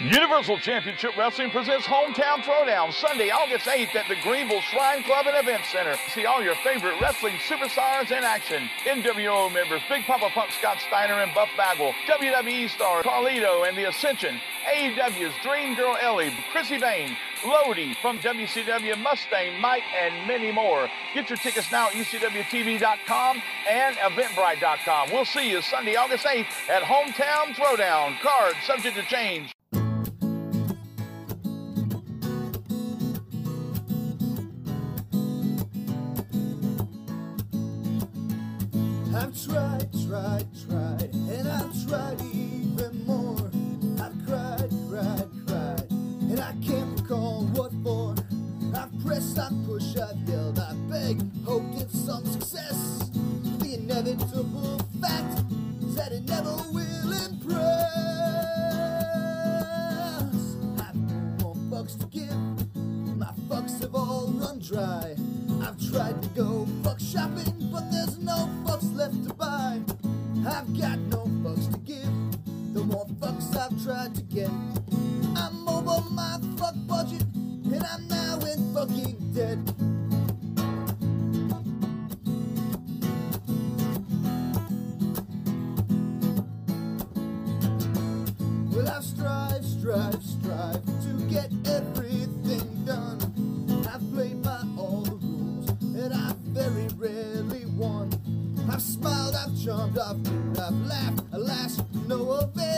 Universal Championship Wrestling presents Hometown Throwdown Sunday, August 8th at the Greenville Shrine Club and Event Center. See all your favorite wrestling superstars in action. NWO members Big Poppa Pump Scott Steiner and Buff Bagwell, WWE star Carlito and The Ascension, AEW's Dream Girl Ellie, Chrissy Vaine, Lodi from WCW Mustang, Mike, and many more. Get your tickets now at UCWTV.com and Eventbrite.com. We'll see you Sunday, August 8th at Hometown Throwdown. Card subject to change. Tried, tried, tried, and I've tried even more. I've cried, cried, cried, and I can't recall what for. I've pressed, I've pushed, I've yelled, I beg, hoped in some success. The inevitable fact is that it never will impress. I've no more fucks to give. My fucks have all run dry. Tried to go fuck shopping, but there's no fucks left to buy. I've got no fucks to give. The more fucks I've tried to get, I'm over my fuck budget, and I'm now in fucking debt. Well, I've strive, strive, strive I've I've laughed, alas, no avail.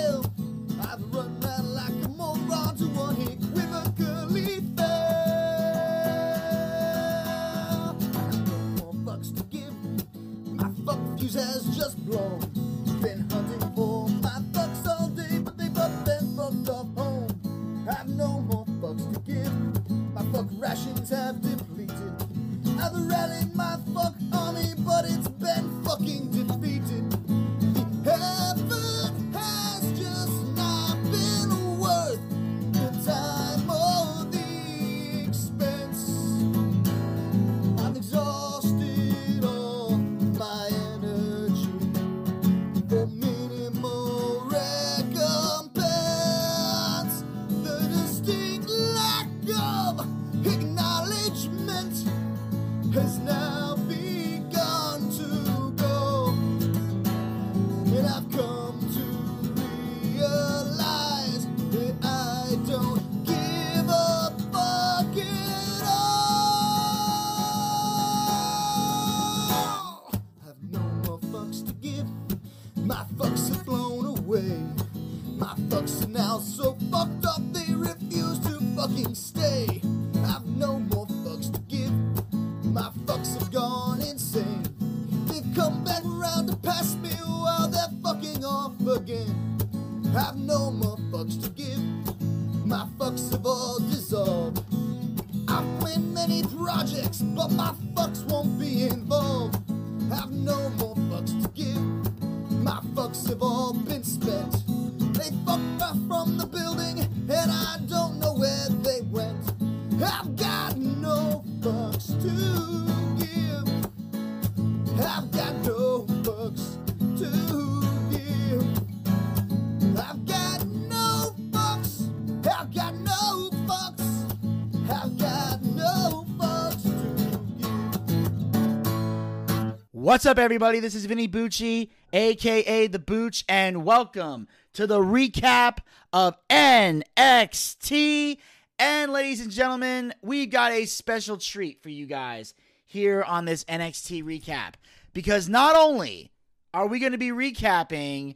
What's up, everybody? This is Vinny Bucci, aka The Booch, and welcome to the recap of NXT. And, ladies and gentlemen, we got a special treat for you guys here on this NXT recap because not only are we going to be recapping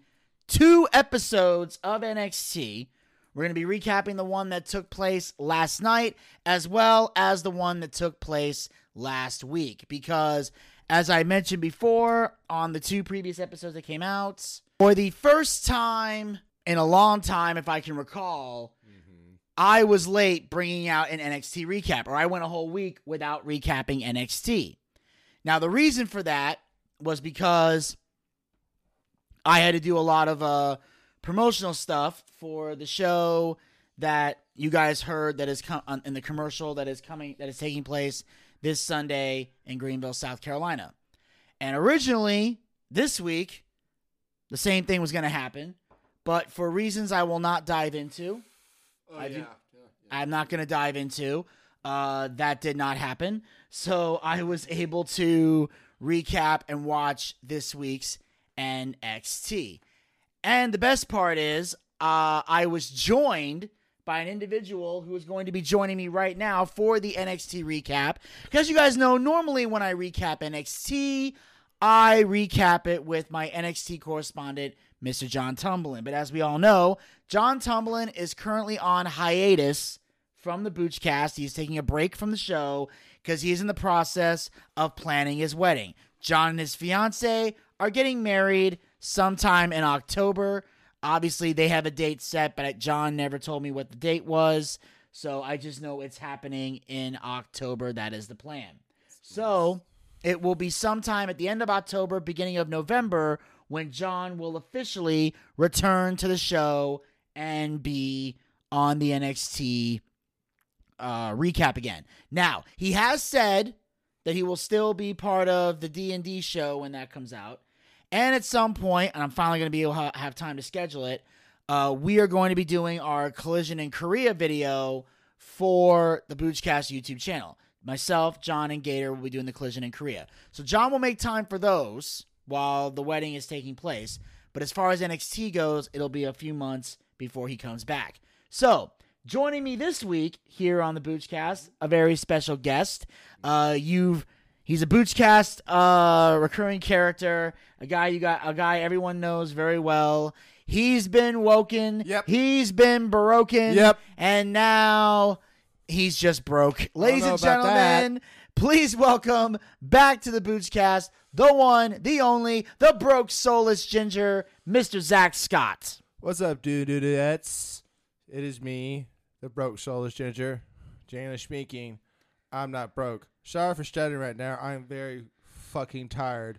two episodes of NXT, we're going to be recapping the one that took place last night as well as the one that took place last week because as I mentioned before on the two previous episodes that came out, for the first time in a long time if I can recall, I was late bringing out an NXT recap or I went a whole week without recapping NXT. Now the reason for that was because I had to do a lot of uh, promotional stuff for the show that you guys heard that is com- in the commercial that is coming that is taking place this Sunday in Greenville, South Carolina. And originally this week, the same thing was going to happen, but for reasons I will not dive into, Oh I yeah. do- yeah, yeah. I'm not going to dive into. Uh, that did not happen. So I was able to recap and watch this week's NXT. And the best part is, uh, I was joined by an individual who is going to be joining me right now for the NXT recap. Because you guys know, normally when I recap NXT, I recap it with my NXT correspondent, Mr. John Tumblin. But as we all know, John Tumblin is currently on hiatus from the Boochcast. He's taking a break from the show because he is in the process of planning his wedding. John and his fiance are getting married sometime in October. Obviously, they have a date set, but John never told me what the date was. So I just know it's happening in October. That is the plan. So it will be sometime at the end of October, beginning of November, when John will officially return to the show and be on the NXT uh, recap again. Now he has said that he will still be part of the D and D show when that comes out, and at some point, and I'm finally going to be able to have time to schedule it. Uh, we are going to be doing our Collision in Korea video for the Boochcast YouTube channel. Myself, John, and Gator will be doing the Collision in Korea. So John will make time for those while the wedding is taking place. But as far as NXT goes, it'll be a few months before he comes back. So joining me this week here on the Boochcast, a very special guest. Uh, you've he's a Boochcast uh, recurring character, a guy you got, a guy everyone knows very well. He's been woken. Yep. He's been broken. Yep. And now he's just broke. Ladies and that. gentlemen, please welcome back to the Boochcast the one, the only, the broke soulless ginger, Mr. Zach Scott. What's up, dude? Dudettes? It is me, the broke soulless ginger, Jana speaking. I'm not broke. Sorry for stuttering right now. I'm very fucking tired.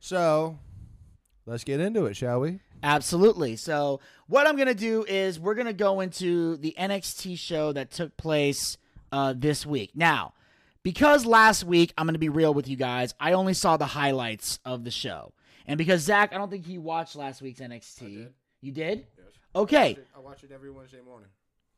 So, let's get into it, shall we? Absolutely. So, what I'm going to do is we're going to go into the NXT show that took place uh, this week. Now, because last week, I'm going to be real with you guys, I only saw the highlights of the show. And because Zach, I don't think he watched last week's NXT. did. You did? Yes. Okay. I watch it every Wednesday morning.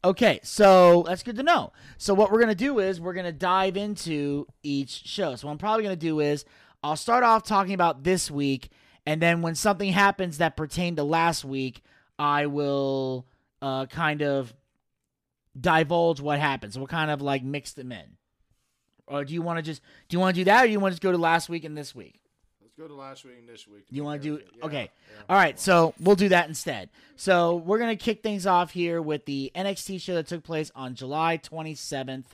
Okay, so that's good to know. So what we're gonna do is we're gonna dive into each show. So what I'm probably gonna do is I'll start off talking about this week, and then when something happens that pertained to last week, I will uh, kind of divulge what happened. So we'll kind of like mix them in. Or do you want to just do you want to do that, or do you want to just go to last week and this week? Go to last week and this week. You want to do Yeah, okay? yeah. All right, so we'll do that instead. So we're gonna kick things off here with the NXT show that took place on July 27th.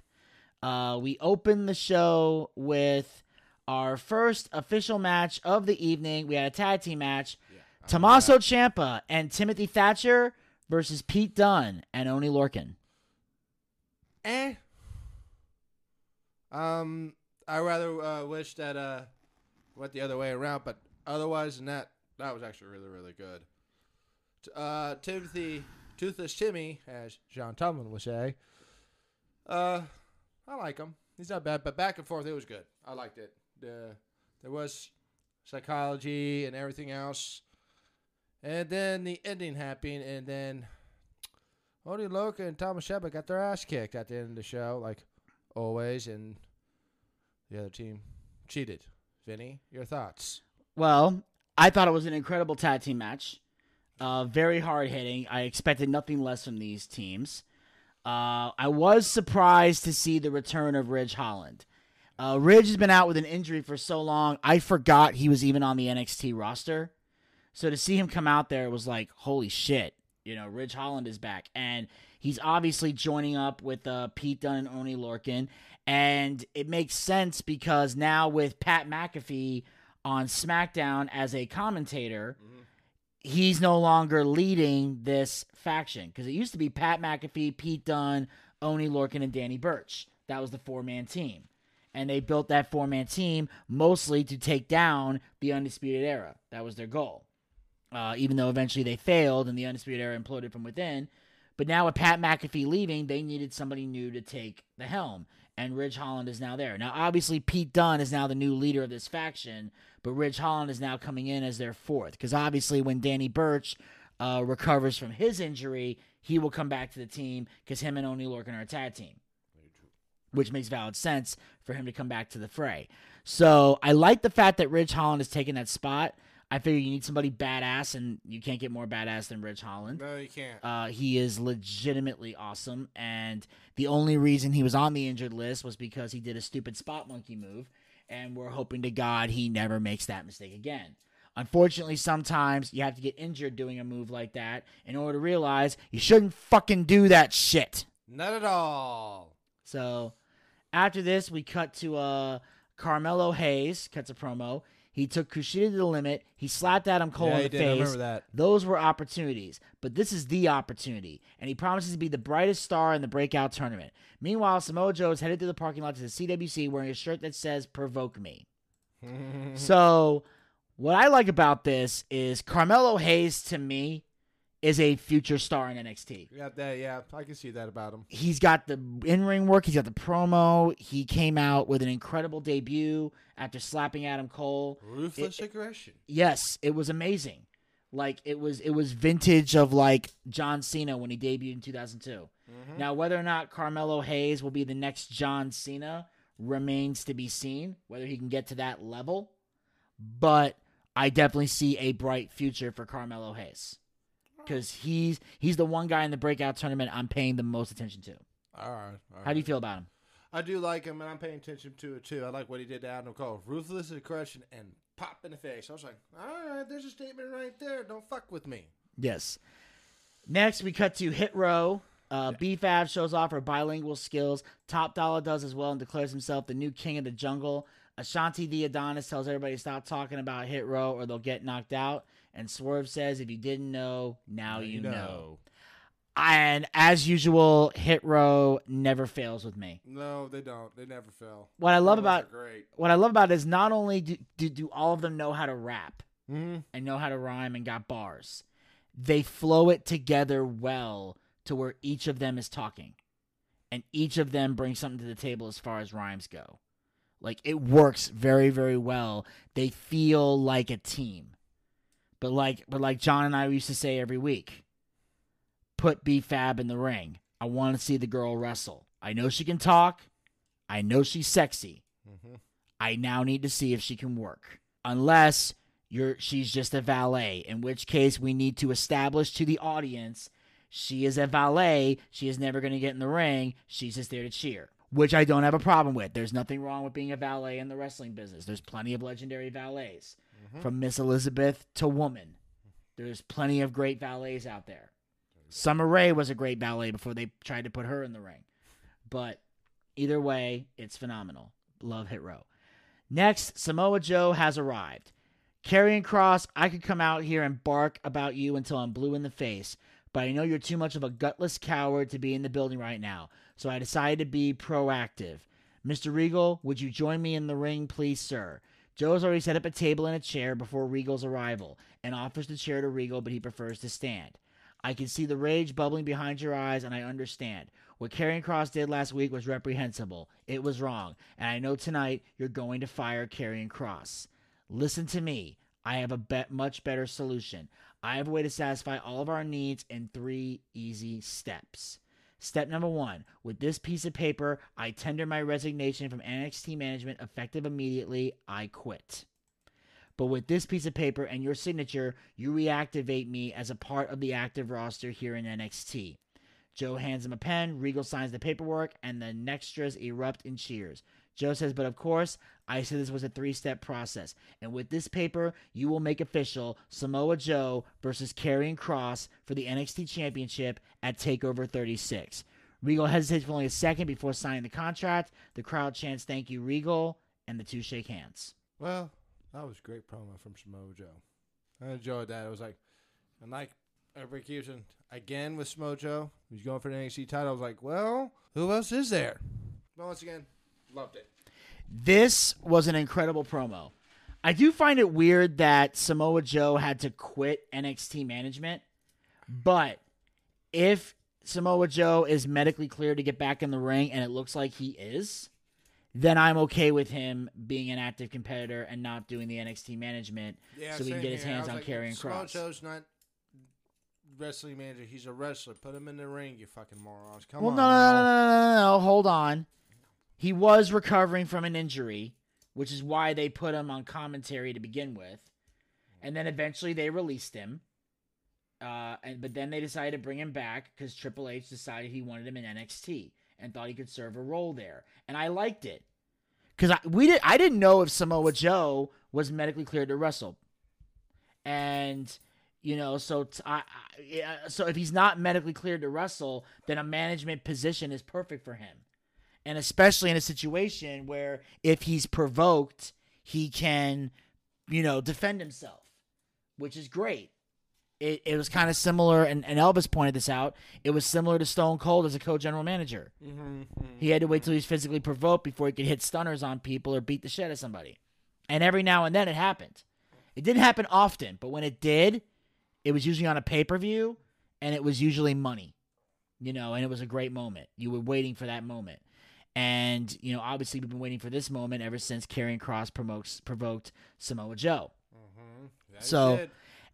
Uh, we opened the show with our first official match of the evening. We had a tag team match: Tommaso Ciampa and Timothy Thatcher versus Pete Dunne and Oney Lorcan. Eh. Um, I rather uh, wish that uh went the other way around, but otherwise than that, that was actually really really good. Uh, Timothy Toothless Timmy, as John Tumlin would say. Uh, I like him. He's not bad, but back and forth, it was good. I liked it. The there was psychology and everything else, and then the ending happened, and then Odie Loca and Thomas Shepard got their ass kicked at the end of the show, like always, and the other team cheated. Vinny, your thoughts? Well, I thought it was an incredible tag team match. Uh, very hard hitting. I expected nothing less from these teams. Uh, I was surprised to see the return of Ridge Holland. Uh, Ridge has been out with an injury for so long, I forgot he was even on the NXT roster. So to see him come out there was like, holy shit. You know, Ridge Holland is back. And he's obviously joining up with uh, Pete Dunne and Oney Lorcan, And it makes sense because now with Pat McAfee on SmackDown as a commentator, he's no longer leading this faction because it used to be Pat McAfee, Pete Dunne, Oney Lorcan, and Danny Burch. That was the four man team. And they built that four man team mostly to take down the Undisputed Era. That was their goal. Uh, even though eventually they failed and the Undisputed Era imploded from within. But now with Pat McAfee leaving, they needed somebody new to take the helm. And Ridge Holland is now there. Now, obviously, Pete Dunne is now the new leader of this faction, but Ridge Holland is now coming in as their fourth. Because obviously, when Danny Burch uh, recovers from his injury, he will come back to the team because him and Oney Lorcan are a tag team, which makes valid sense for him to come back to the fray. So I like the fact that Ridge Holland is taking that spot. I figure you need somebody badass, and you can't get more badass than Ridge Holland. No, you can't. Uh, he is legitimately awesome, and the only reason he was on the injured list was because he did a stupid spot monkey move, and we're hoping to God he never makes that mistake again. Unfortunately, sometimes you have to get injured doing a move like that in order to realize you shouldn't fucking do that shit. Not at all. So after this, we cut to uh, Carmelo Hayes cuts a promo. He took Kushida to the limit. He slapped Adam Cole Yeah, in he the did. I face. remember that. Those were opportunities, but this is the opportunity, and he promises to be the brightest star in the breakout tournament. Meanwhile, Samoa Joe is headed to the parking lot to the CWC wearing a shirt that says "Provoke Me." so, what I like about this is Carmelo Hayes to me is a future star in NXT. Got that? Yeah, I can see that about him. He's got the in ring work. He's got the promo. He came out with an incredible debut after slapping Adam Cole. Ruthless aggression. Yes, it was amazing. Like it was it was vintage of like John Cena when he debuted in 2002. Mm-hmm. Now whether or not Carmelo Hayes will be the next John Cena remains to be seen whether he can get to that level. But I definitely see a bright future for Carmelo Hayes. Cuz he's he's the one guy in the breakout tournament I'm paying the most attention to. All right. all How do you feel about him? I do like him, and I'm paying attention to it too. I like what he did to Adam Cole. Ruthless aggression and pop in the face. I was like, all right, there's a statement right there. Don't fuck with me. Yes. Next, we cut to Hit Row. Uh, B-Fab shows off her bilingual skills. Top Dollar does as well and declares himself the new king of the jungle. Ashanti the Adonis tells everybody to stop talking about Hit Row or they'll get knocked out. And Swerve says, if you didn't know, now you know. And as usual, Hit Row never fails with me. No, they don't. They never fail. What I love about great. what I love about it is not only do, do, do all of them know how to rap, Mm-hmm. and know how to rhyme and got bars. They flow it together well to where each of them is talking. And each of them brings something to the table as far as rhymes go. Like it works very, very well. They feel like a team. But like but like John and I used to say every week, put B Fab in the ring. I want to see the girl wrestle. I know she can talk. I know she's sexy. Mm-hmm. I now need to see if she can work. Unless you're she's just a valet, in which case we need to establish to the audience she is a valet. She is never going to get in the ring. She's just there to cheer, which I don't have a problem with. There's nothing wrong with being a valet in the wrestling business. There's plenty of legendary valets, Mm-hmm. from Miss Elizabeth to Woman. There's plenty of great valets out there. Summer Rae was a great valet before they tried to put her in the ring. But either way, it's phenomenal. Love Hit Row. Next, Samoa Joe has arrived. Karrion Kross, I could come out here and bark about you until I'm blue in the face, but I know you're too much of a gutless coward to be in the building right now, so I decided to be proactive. Mr. Regal, would you join me in the ring, please, sir? Joe's already set up a table and a chair before Regal's arrival and offers the chair to Regal, but he prefers to stand. I can see the rage bubbling behind your eyes, and I understand. What Karrion Kross did last week was reprehensible. It was wrong, and I know tonight you're going to fire Karrion Kross. Listen to me. I have a much better solution. I have a way to satisfy all of our needs in three easy steps. Step number one with this piece of paper, I tender my resignation from NXT management effective immediately. I quit. But with this piece of paper and your signature, you reactivate me as a part of the active roster here in NXT. Joe hands him a pen, Regal signs the paperwork, and the Nextras erupt in cheers. Joe says, But of course, I said this was a three step process. And with this paper, you will make official Samoa Joe versus Karrion Kross for the NXT Championship at TakeOver 36. Regal hesitates for only a second before signing the contract. The crowd chants, Thank you, Regal, and the two shake hands. Well, that was great promo from Samoa Joe. I enjoyed that. It was like, and like everybody keeps on again with Samoa Joe. He's going for the NXT title. I was like, well, who else is there? But once again, loved it. This was an incredible promo. I do find it weird that Samoa Joe had to quit NXT management, but if Samoa Joe is medically cleared to get back in the ring, and it looks like he is, then I'm okay with him being an active competitor and not doing the NXT management Yeah, so he can get his here. Hands on like, Karrion Samoa Cross. Joe's not wrestling manager. He's a wrestler. Put him in the ring, you fucking morons. Come well, on. no, no, no, no, no, no, no. Hold on. He was recovering from an injury, which is why they put him on commentary to begin with, and then eventually they released him. Uh, and but then they decided to bring him back because Triple H decided he wanted him in NXT and thought he could serve a role there, and I liked it. Because I we did I didn't know if Samoa Joe was medically cleared to wrestle, and you know so t- I, I- so if he's not medically cleared to wrestle, then a management position is perfect for him, and especially in a situation where if he's provoked, he can you know defend himself, which is great. It, it was kind of similar, and, and Elvis pointed this out. It was similar to Stone Cold as a co-general manager. Mm-hmm. He had to wait till he was physically provoked before he could hit stunners on people or beat the shit out of somebody. And every now and then it happened. It didn't happen often, but when it did, it was usually on a pay per view and it was usually money, you know, and it was a great moment. You were waiting for that moment. And, you know, obviously we've been waiting for this moment ever since Karrion Kross promotes, provoked Samoa Joe. Mm-hmm. Yeah, So-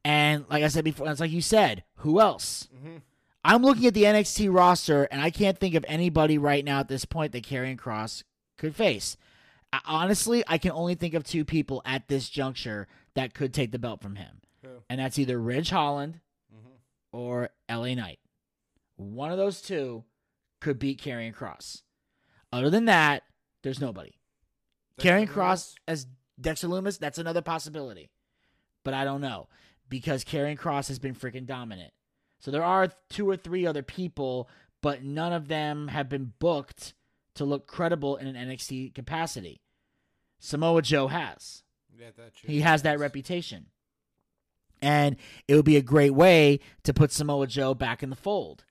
And like I said before, it's like you said, who else? Mhm. I'm looking at the NXT roster, and I can't think of anybody right now at this point that Karrion Kross could face. I- honestly, I can only think of two people at this juncture that could take the belt from him, and that's either Ridge Holland Mhm. or LA Knight. One of those two could beat Karrion Kross. Other than that, there's nobody. Karrion Kross as Dexter Lumis, that's another possibility. But I don't know because Karrion Kross has been freaking dominant. So there are two or three other people, but none of them have been booked to look credible in an NXT capacity. Samoa Joe has. Yeah, He has that reputation. And it would be a great way to put Samoa Joe back in the fold.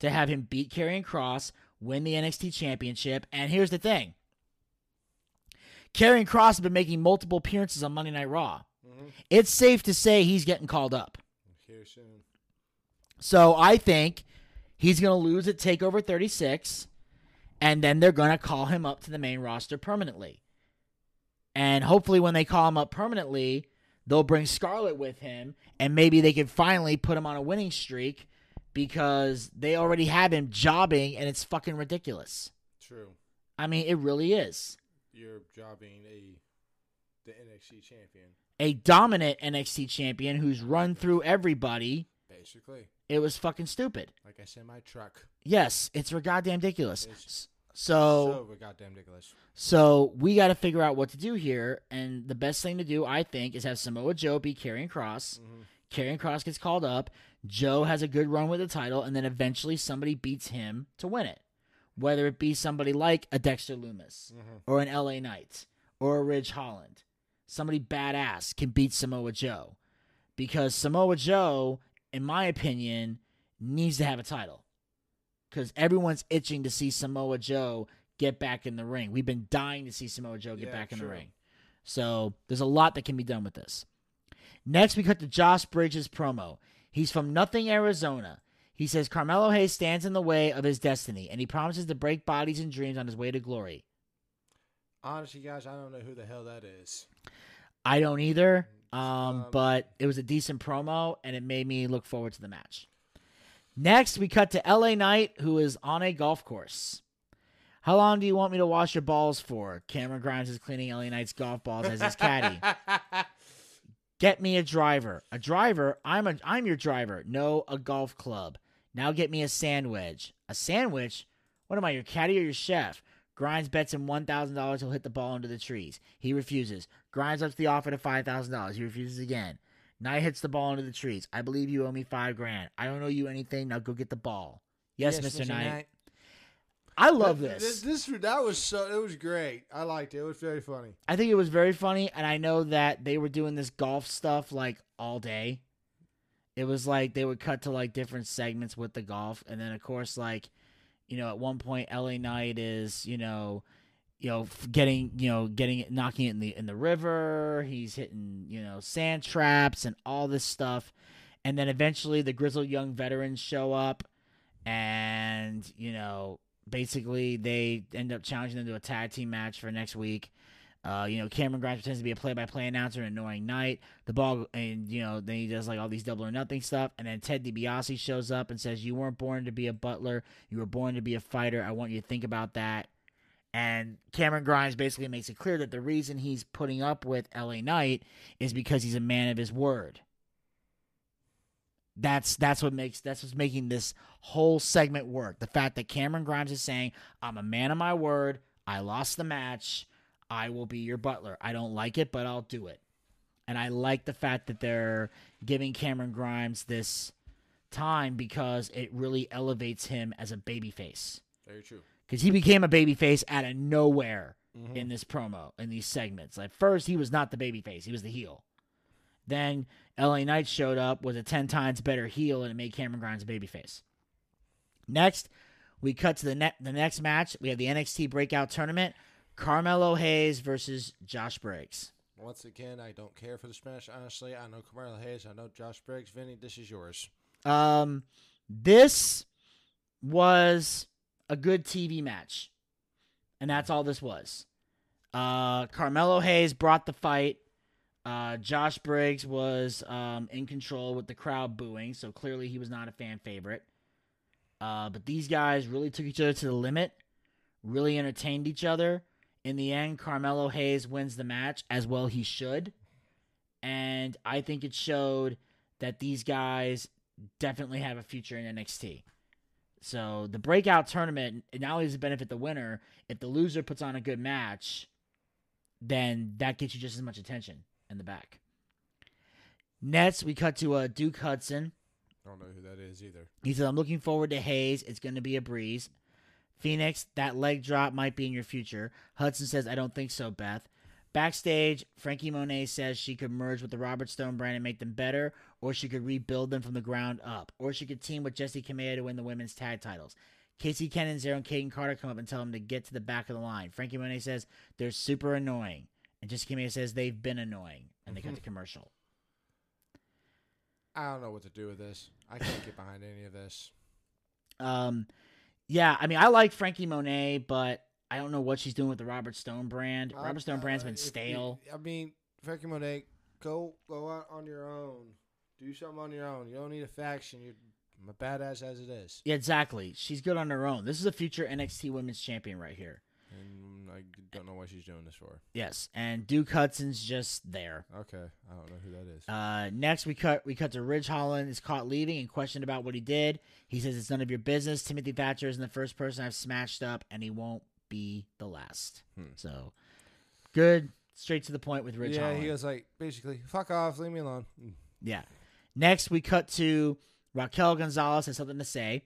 To have him beat Karrion Kross, win the NXT championship. And here's the thing. Karrion Kross has been making multiple appearances on Monday Night Raw. Mhm. It's safe to say he's getting called up. Here soon. So I think he's going to lose at TakeOver 36, and then they're going to call him up to the main roster permanently. And hopefully, when they call him up permanently, they'll bring Scarlett with him, and maybe they can finally put him on a winning streak because they already have him jobbing, and it's fucking ridiculous. True. I mean, it really is. You're jobbing a the NXT champion, A dominant NXT champion who's run through everybody. basically. It was fucking stupid. Like I said, my truck. Yes, it's goddamn ridiculous. It's So, so goddamn ridiculous. So we got to figure out what to do here, and the best thing to do, I think, is have Samoa Joe be Karrion Kross. Mhm. Karrion Kross gets called up. Joe has a good run with the title, and then eventually somebody beats him to win it. Whether it be somebody like a Dexter Lumis Mhm. or an LA Knight or a Ridge Holland, somebody badass can beat Samoa Joe, because Samoa Joe, in my opinion, needs to have a title. Because everyone's itching to see Samoa Joe get back in the ring. We've been dying to see Samoa Joe get Yeah, back in the ring. So there's a lot that can be done with this. Next, we cut to Josh Bridges' promo. He's from Nothing, Arizona. He says Carmelo Hayes stands in the way of his destiny, and he promises to break bodies and dreams on his way to glory. Honestly, guys, I don't know who the hell that is. I don't either, um, Um, but it was a decent promo, and it made me look forward to the match. Next, we cut to LA Knight, who is on a golf course. How long do you want me to wash your balls for? Cameron Grimes is cleaning LA Knight's golf balls as his caddy. Get me a driver. A driver? I'm a I'm your driver. No, a golf club. Now get me a sandwich. A sandwich? What am I, your caddy or your chef? Grimes bets him one thousand dollars he'll hit the ball into the trees. He refuses. Grimes ups the offer to five thousand dollars. He refuses again. Knight hits the ball into the trees. I believe you owe me five grand. I don't owe you anything. Now go get the ball. Yes, Mr. Knight. I love Th- this. This that was so it was great. I liked it. It was very funny. I think it was very funny, and I know that they were doing this golf stuff like all day. It was like they would cut to like different segments with the golf, and then of course, like you know, at one point, LA Knight is you know, you know, getting you know, getting it, knocking it in the in the river. He's hitting you know sand traps and all this stuff, and then eventually the grizzled young veterans show up, and you know, basically they end up challenging them to a tag team match for next week. Uh, you know, Cameron Grimes pretends to be a play-by-play announcer, an annoying Knight. The ball, and you know, then he does like all these double or nothing stuff. And then Ted DiBiase shows up and says, "You weren't born to be a butler. You were born to be a fighter. I want you to think about that." And Cameron Grimes basically makes it clear that the reason he's putting up with LA Knight is because he's a man of his word. That's that's what makes that's what's making this whole segment work. The fact that Cameron Grimes is saying, "I'm a man of my word. I lost the match. I will be your butler. I don't like it, but I'll do it." And I like the fact that they're giving Cameron Grimes this time because it really elevates him as a babyface Very true. because he became a babyface out of nowhere mm-hmm. in this promo in these segments. At first, he was not the babyface; he was the heel. Then LA Knight showed up, was a ten times better heel, and it made Cameron Grimes a babyface. Next, we cut to the ne- the next match. We have the NXT Breakout Tournament: Carmelo Hayes versus Josh Briggs. Once again, I don't care for the Smash, Honestly, I know Carmelo Hayes. I know Josh Briggs. Vinny, this is yours. Um, this was a good TV match, and that's all this was. Uh, Carmelo Hayes brought the fight. Uh, Josh Briggs was um, in control with the crowd booing, so clearly he was not a fan favorite. Uh, but these guys really took each other to the limit, really entertained each other. In the end, Carmelo Hayes wins the match, as well he should. And I think it showed that these guys definitely have a future in NXT. So the breakout tournament not only does it benefit the winner, if the loser puts on a good match, then that gets you just as much attention in the back. Next, we cut to uh, Duke Hudson. I don't know who that is either. He said, I'm looking forward to Hayes. It's going to be a breeze. Phoenix, that leg drop might be in your future. Hudson says, I don't think so, Beth. Backstage, Franky Monet says she could merge with the Robert Stone brand and make them better, or she could rebuild them from the ground up, or she could team with Jessi Kamea to win the women's tag titles. Casey Kennan, Zero, and Kayden Carter come up and tell him to get to the back of the line. Franky Monet says they're super annoying, and Jessi Kamea says they've been annoying, and they cut the commercial. I don't know what to do with this. I can't get behind any of this. Um, yeah, I mean, I like Franky Monet, but I don't know what she's doing with the Robert Stone brand. Uh, Robert Stone brand's uh, been if you- stale. I mean, Franky Monet, go go out on your own. Do something on your own. You don't need a faction. You're a badass as it is. Yeah, exactly. She's good on her own. This is a future NXT Women's Champion right here. I don't know why she's doing this for. Yes, and Duke Hudson's just there. Okay, I don't know who that is. Uh, next, we cut we cut to Ridge Holland is caught leaving and questioned about what he did. He says it's none of your business. Timothy Thatcher isn't the first person I've smashed up, and he won't be the last. Hmm. So, good, straight to the point with Ridge yeah, Holland. he was like basically, "Fuck off, leave me alone." Yeah. Next, we cut to Raquel Gonzalez has something to say.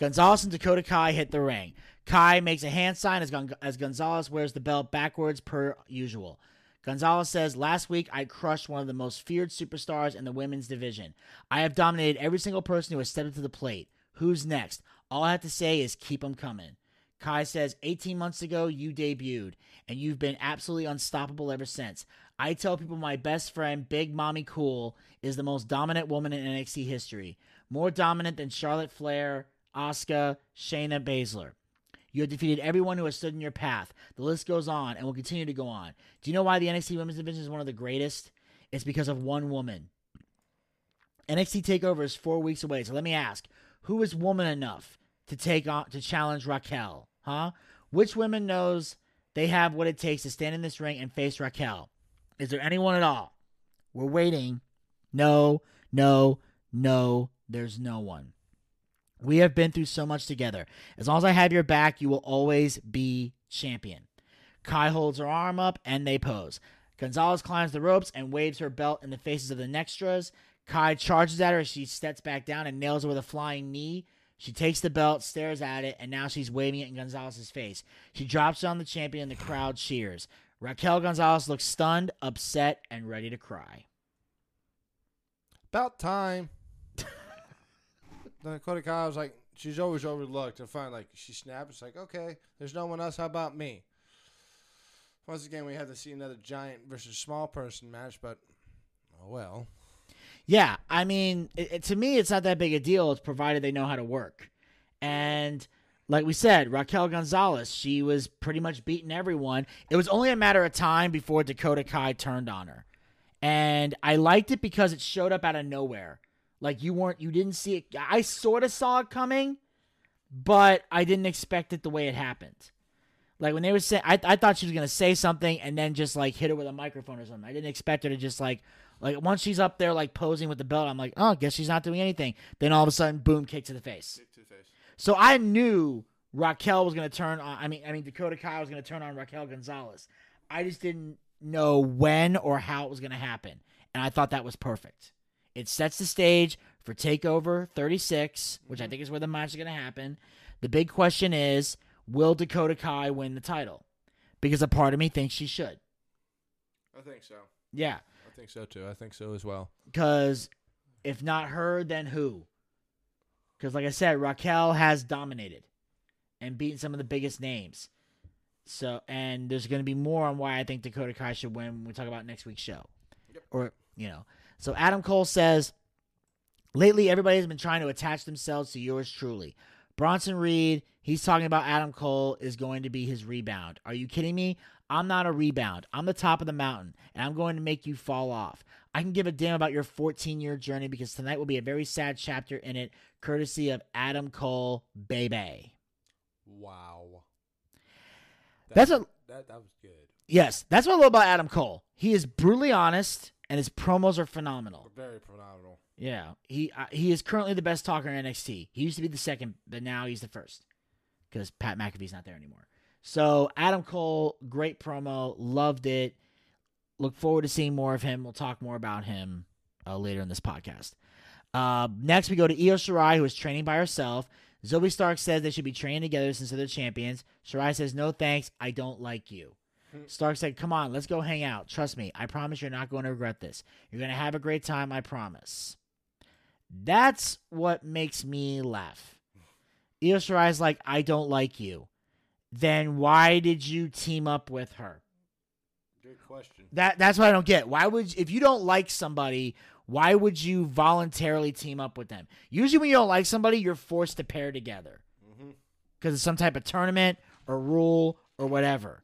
Gonzalez and Dakota Kai hit the ring. Kai makes a hand sign as, Gon- as Gonzalez wears the belt backwards per usual. Gonzalez says, Last week I crushed one of the most feared superstars in the women's division. I have dominated every single person who has stepped up to the plate. Who's next? All I have to say is keep them coming. Kai says, 18 months ago, you debuted, and you've been absolutely unstoppable ever since. I tell people my best friend, Big Mommy Cool, is the most dominant woman in NXT history. More dominant than Charlotte Flair, Asuka, Shayna Baszler. You have defeated everyone who has stood in your path. The list goes on and will continue to go on. Do you know why the NXT Women's Division is one of the greatest? It's because of one woman. NXT Takeover is four weeks away, so let me ask: Who is woman enough to take on to challenge Raquel? Huh? Which women knows they have what it takes to stand in this ring and face Raquel? Is there anyone at all? We're waiting. No, no, no. There's no one. We have been through so much together. As long as I have your back, you will always be champion. Kai holds her arm up and they pose. Gonzalez climbs the ropes and waves her belt in the faces of the Nextras. Kai charges at her as she steps back down and nails her with a flying knee. She takes the belt, stares at it, and now she's waving it in Gonzalez's face. She drops it on the champion and the crowd cheers. Raquel Gonzalez looks stunned, upset, and ready to cry. About time. Dakota Kai was like, she's always overlooked. And finally, like, she snapped. It's like, okay, there's no one else. How about me? Once again, we had to see another giant versus small person match, but oh well. Yeah, I mean, it, it- to me, it's not that big a deal. It's provided they know how to work. And like we said, Raquel Gonzalez, she was pretty much beating everyone. It was only a matter of time before Dakota Kai turned on her. And I liked it because it showed up out of nowhere. Like you weren't you didn't see it I sort of saw it coming, but I didn't expect it the way it happened. Like when they were saying I, I thought she was gonna say something and then just like hit her with a microphone or something. I didn't expect her to just like like once she's up there like posing with the belt, I'm like, oh, I guess she's not doing anything. Then all of a sudden, boom, kick to the face. Kick to the face. So I knew Raquel was going to turn on. I mean, I mean Dakota Kai was going to turn on Raquel Gonzalez. I just didn't know when or how it was going to happen, and I thought that was perfect. It sets the stage for Takeover 36, which I mm-hmm. think is where the match is going to happen. The big question is, will Dakota Kai win the title? Because a part of me thinks she should. I think so. Yeah, I think so too. I think so as well. because if not her, then who? Because like I said, Raquel has dominated and beaten some of the biggest names. So, and there's going to be more on why I think Dakota Kai should win when we talk about next week's show. Yep. Or, you know. So Adam Cole says, lately everybody has been trying to attach themselves to yours truly. Bronson Reed, he's talking about Adam Cole is going to be his rebound. Are you kidding me? I'm not a rebound. I'm the top of the mountain, and I'm going to make you fall off. I can give a damn about your 14 year journey because tonight will be a very sad chapter in it, courtesy of Adam Cole, baby. Wow. That's a that that was good. yes. That's what I love about Adam Cole. He is brutally honest, and his promos are phenomenal. Very phenomenal. Yeah, he uh, he is currently the best talker in NXT. He used to be the second, but now he's the first because Pat McAfee's not there anymore. So Adam Cole, great promo, loved it. Look forward to seeing more of him. We'll talk more about him uh, later in this podcast. Uh, next, we go to Io Shirai, who is training by herself. Zoey Stark says they should be training together since they're the champions. Shirai says, "No thanks, I don't like you." Stark said, "Come on, let's go hang out. Trust me, I promise you're not going to regret this. You're going to have a great time, I promise." That's what makes me laugh. Io Shirai's like, "I don't like you." Then why did you team up with her? Good question. That that's what I don't get. Why would if you don't like somebody, why would you voluntarily team up with them? Usually, when you don't like somebody, you're forced to pair together Mm-hmm. because of some type of tournament or rule or whatever.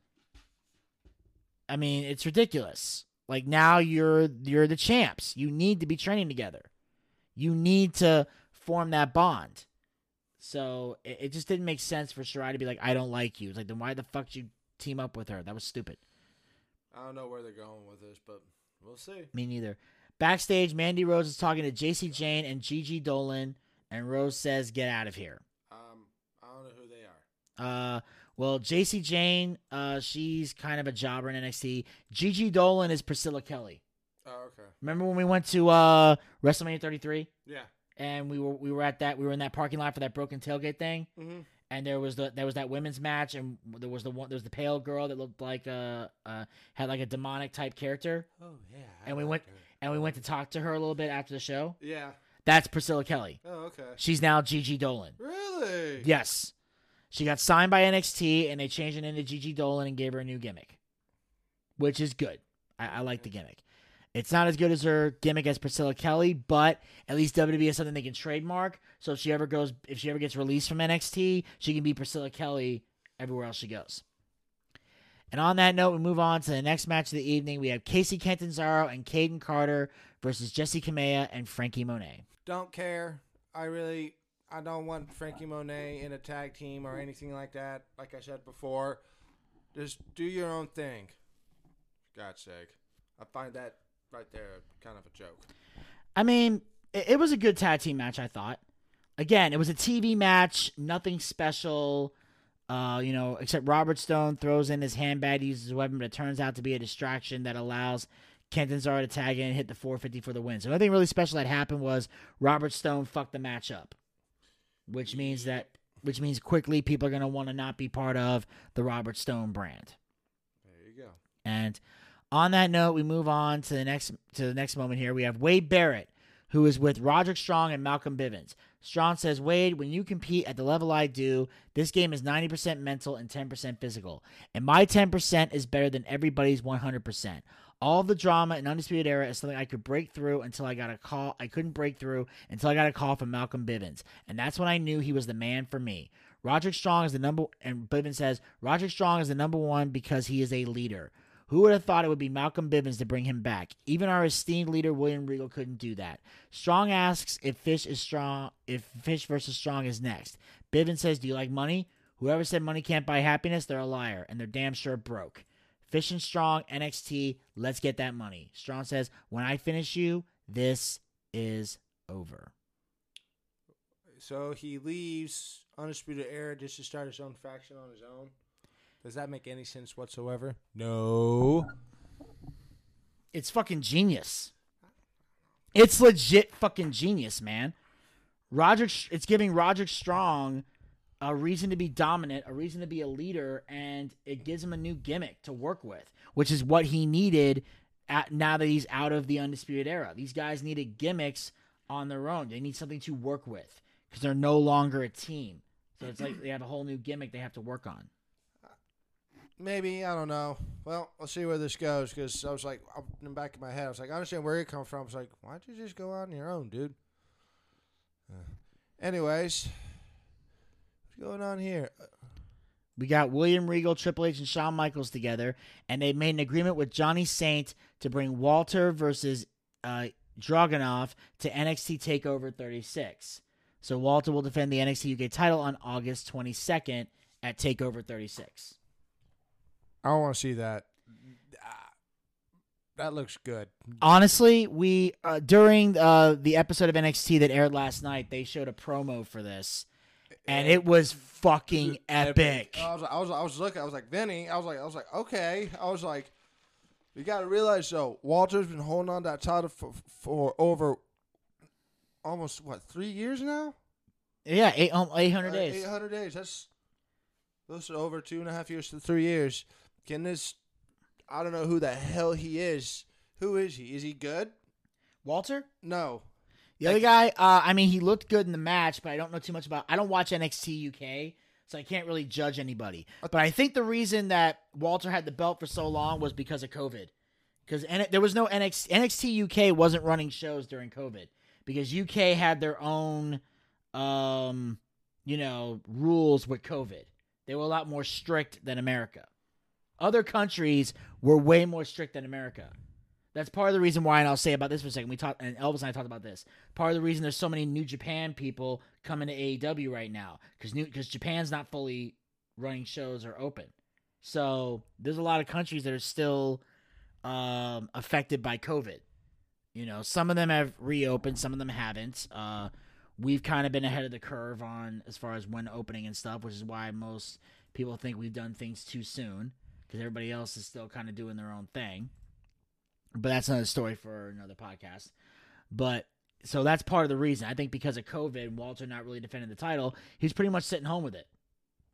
I mean, it's ridiculous. Like now you're you're the champs. You need to be training together. You need to form that bond. So it, it just didn't make sense for Shirai to be like, "I don't like you." It's like, then why the fuck did you team up with her? That was stupid. I don't know where they're going with this, but we'll see. Me neither. Backstage, Mandy Rose is talking to Jacy Jayne and Gigi Dolan, and Rose says, "Get out of here." Um, I don't know who they are. Uh, well, Jacy Jayne, uh, she's kind of a jobber in NXT. Gigi Dolan is Priscilla Kelly. Oh, okay. Remember when we went to uh, WrestleMania 33 Yeah. and we were we were at that we were in that parking lot for that broken tailgate thing, Mm-hmm. and there was the there was that women's match, and there was the one there was the pale girl that looked like a uh had like a demonic type character, Oh yeah. I And we went- her. and we went to talk to her a little bit after the show. Yeah. That's Priscilla Kelly. Oh okay. She's now Gigi Dolan. Really? Yes. She got signed by NXT and they changed it into Gigi Dolan and gave her a new gimmick, which is good. I, I like the gimmick. It's not as good as her gimmick as Priscilla Kelly, but at least WWE has something they can trademark. So if she ever goes, if she ever gets released from NXT, she can be Priscilla Kelly everywhere else she goes. And on that note, we move on to the next match of the evening. We have Kacy Catanzaro and Kayden Carter versus Jessi Kamea and Franky Monet. Don't care. I really, I don't want Franky Monet in a tag team or anything like that. Like I said before, just do your own thing. For God's sake, I find that right there kind of a joke. I mean, it, was a good tag team match, I thought. Again, it was a TV match, nothing special. Uh, you know, except Robert Stone throws in his handbag, uses his weapon, but it turns out to be a distraction that allows Catanzaro to tag in and hit the 450 for the win. So nothing really special that happened was Robert Stone fucked the match up, which means that which means quickly people are gonna want to not be part of the Robert Stone brand. There you go. And on that note, we move on to the next to the next moment here. We have Wade Barrett, who is with Roderick Strong and Malcolm Bivens. Strong says, Wade, when you compete at the level I do, this game is 90% mental and 10% physical. And my 10% is better than everybody's 100%. All the drama in Undisputed Era is something I could break through until I got a call. I couldn't break through until I got a call from Malcolm Bivens. And that's when I knew he was the man for me. Roderick Strong is the number, and Bivens says Roderick Strong is the number one because he is a leader. Who would have thought it would be Malcolm Bivens to bring him back? Even our esteemed leader William Regal couldn't do that. Strong asks if Fish is strong, if Fish versus Strong is next. Bivens says, "Do you like money? Whoever said money can't buy happiness, they're a liar, and they're damn sure broke." Fish and Strong NXT, let's get that money. Strong says, "When I finish you, this is over." So he leaves Undisputed Era just to start his own faction on his own. Does that make any sense whatsoever? No. It's fucking genius. It's legit fucking genius, man. Roger, it's giving Roger Strong a reason to be dominant, a reason to be a leader, and it gives him a new gimmick to work with, which is what he needed at, now that he's out of the undisputed era. These guys needed gimmicks on their own. They need something to work with because they're no longer a team. So it's like they have a whole new gimmick they have to work on. Maybe I don't know. Well, let's see where this goes because I was like, in the back of my head, I was like, I understand where you come from. I was like, why'd you just go out on your own, dude? Uh, anyways, going on here? We got William Regal, Triple H, and Shawn Michaels together, and they made an agreement with Johnny Saint to bring Walter versus uh, Dragunov to NXT Takeover 36. So Walter will defend the NXT UK title on August 22nd at Takeover 36. I don't want to see that. Ah, That looks good. Honestly, we uh, during uh, the episode of NXT that aired last night, they showed a promo for this, and it was fucking epic. I was, I was, I was looking. I was like, Vinny. I was like, I was like, okay. I was like, you got to realize though, Walter's been holding on to that title for, for over almost what three years now. Yeah, eight, um, 800 Uh, days. 800 days. That's those are over two and a half years to three years. Can this? I don't know who the hell he is. Who is he? Is he good? Walter? No. The other guy, uh, I mean, he looked good in the match, but I don't know too much about. I don't watch NXT UK, so I can't really judge anybody. But I think the reason that Walter had the belt for so long was because of COVID. Because N- there was no NXT, NXT UK wasn't running shows during COVID because UK had their own, um, you know, rules with COVID. They were a lot more strict than America. Other countries were way more strict than America. That's part of the reason why, and I'll say about this for a second. We talked, and Elvis and I talked about this. Part of the reason there's so many New Japan people coming to AEW right now, because new because Japan's not fully running shows or open. So there's a lot of countries that are still um, affected by COVID. You know, some of them have reopened, some of them haven't. Uh, we've kind of been ahead of the curve on as far as when opening and stuff, which is why most people think we've done things too soon because everybody else is still kind of doing their own thing. But that's another story for another podcast. But so that's part of the reason. I think because of COVID, Walter not really defending the title, he's pretty much sitting home with it.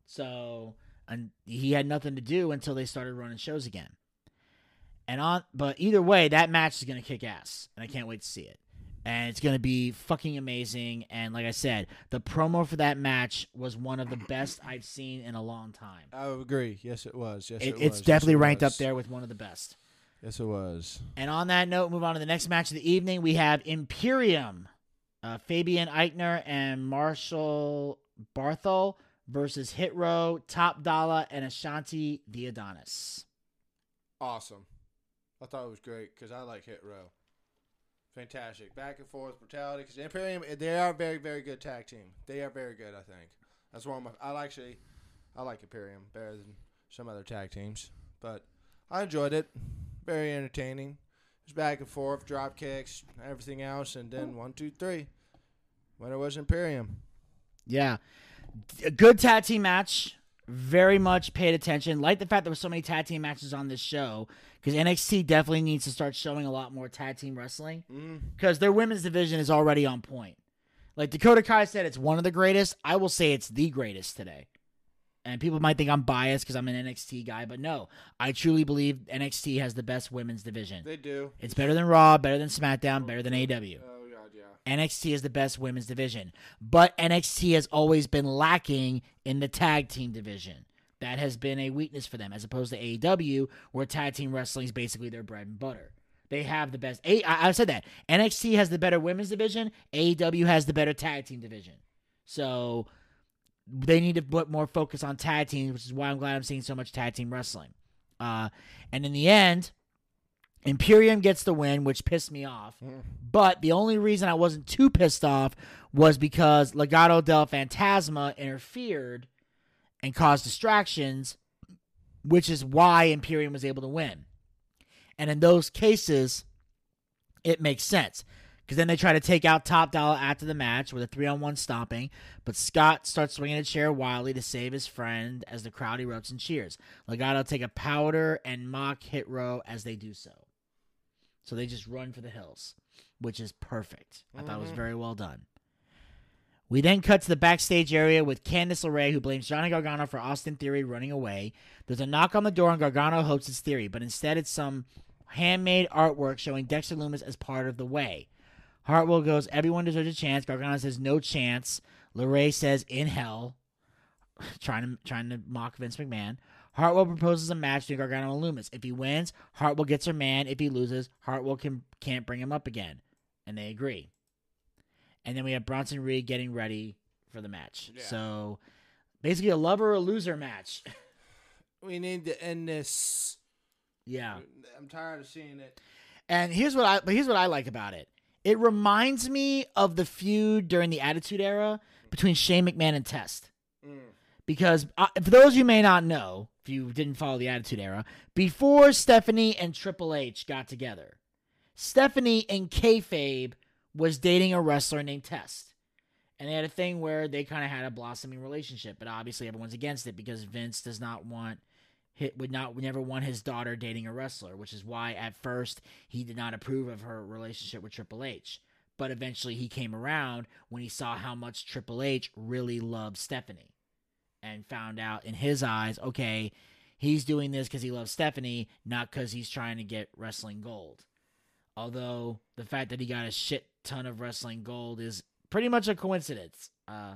So and he had nothing to do until they started running shows again. And on but either way, that match is gonna kick ass. And I can't wait to see it. And it's gonna be fucking amazing. And like I said, the promo for that match was one of the best I've seen in a long time. I would agree. Yes, it was. Yes, It, it, it's was. Yes, definitely it ranked up there with one of the best. Yes, it was. And on that note, move on to the next match of the evening. We have Imperium, uh, Fabian Aichner and Marcel Barthel versus Hit Row, Top Dollar, and Ashante Diadonis. Awesome. I thought it was great because I like Hit Row. Fantastic. Back and forth brutality. Because Imperium, they are a very, very good tag team. They are very good, I think. That's one of my. I actually, I like Imperium better than some other tag teams. But I enjoyed it. Very entertaining. It was back and forth, drop kicks, everything else. And then one, two, three. Winner was Imperium. Yeah. A good tag team match. Very much paid attention. Like the fact there were so many tag team matches on this show because NXT definitely needs to start showing a lot more tag team wrestling Mm. because their women's division is already on point. Like Dakota Kai said, it's one of the greatest. I will say it's the greatest today. And people might think I'm biased because I'm an NXT guy, but no, I truly believe NXT has the best women's division. They do. It's better than Raw, better than SmackDown, oh, better than AW. Oh, God, yeah. NXT is the best women's division, but NXT has always been lacking in the tag team division. That has been a weakness for them, as opposed to AEW, where tag team wrestling is basically their bread and butter. They have the best. A- I I said that NXT has the better women's division. AEW has the better tag team division. So they need to put more focus on tag teams, which is why I'm glad I'm seeing so much tag team wrestling. Uh, and in the end, Imperium gets the win, which pissed me off. But the only reason I wasn't too pissed off was because Legado del Fantasma interfered and caused distractions, which is why Imperium was able to win. And in those cases, it makes sense. Because then they try to take out Top Dollar after the match with a three on one stomping, but Scott starts swinging a chair wildly to save his friend as the crowd erupts and cheers. Legado take a powder and mock hit row as they do so. So they just run for the hills, which is perfect. I thought it was mm-hmm. very well done. We then cut to the backstage area with Candice LeRae, who blames Johnny Gargano for Austin Theory running away. There's a knock on the door, and Gargano hopes it's Theory, but instead it's some handmade artwork showing Dexter Lumis as part of the way. Hartwell goes, Everyone deserves a chance. Gargano says, No chance. LeRae says, In hell. trying to trying to mock Vince McMahon. Hartwell proposes a match between Gargano and Lumis. If he wins, Hartwell gets her man. If he loses, Hartwell can can't bring him up again. And they agree. And then we have Bronson Reed getting ready for the match. Yeah. So basically a lover or loser match. We need to end this. yeah. I'm tired of seeing it. And here's what I but here's what I like about it. It reminds me of the feud during the Attitude Era between Shane McMahon and Test. Because uh, for those you may not know, if you didn't follow the Attitude Era, before Stephanie and Triple H got together, Stephanie in kayfabe was dating a wrestler named Test. And they had a thing where they kind of had a blossoming relationship, but obviously everyone's against it because Vince does not want hit would not never want his daughter dating a wrestler, which is why at first he did not approve of her relationship with Triple H. But eventually he came around when he saw how much Triple H really loved Stephanie and found out in his eyes, okay, he's doing this because he loves Stephanie, not because he's trying to get wrestling gold. Although the fact that he got a shit ton of wrestling gold is pretty much a coincidence. Uh,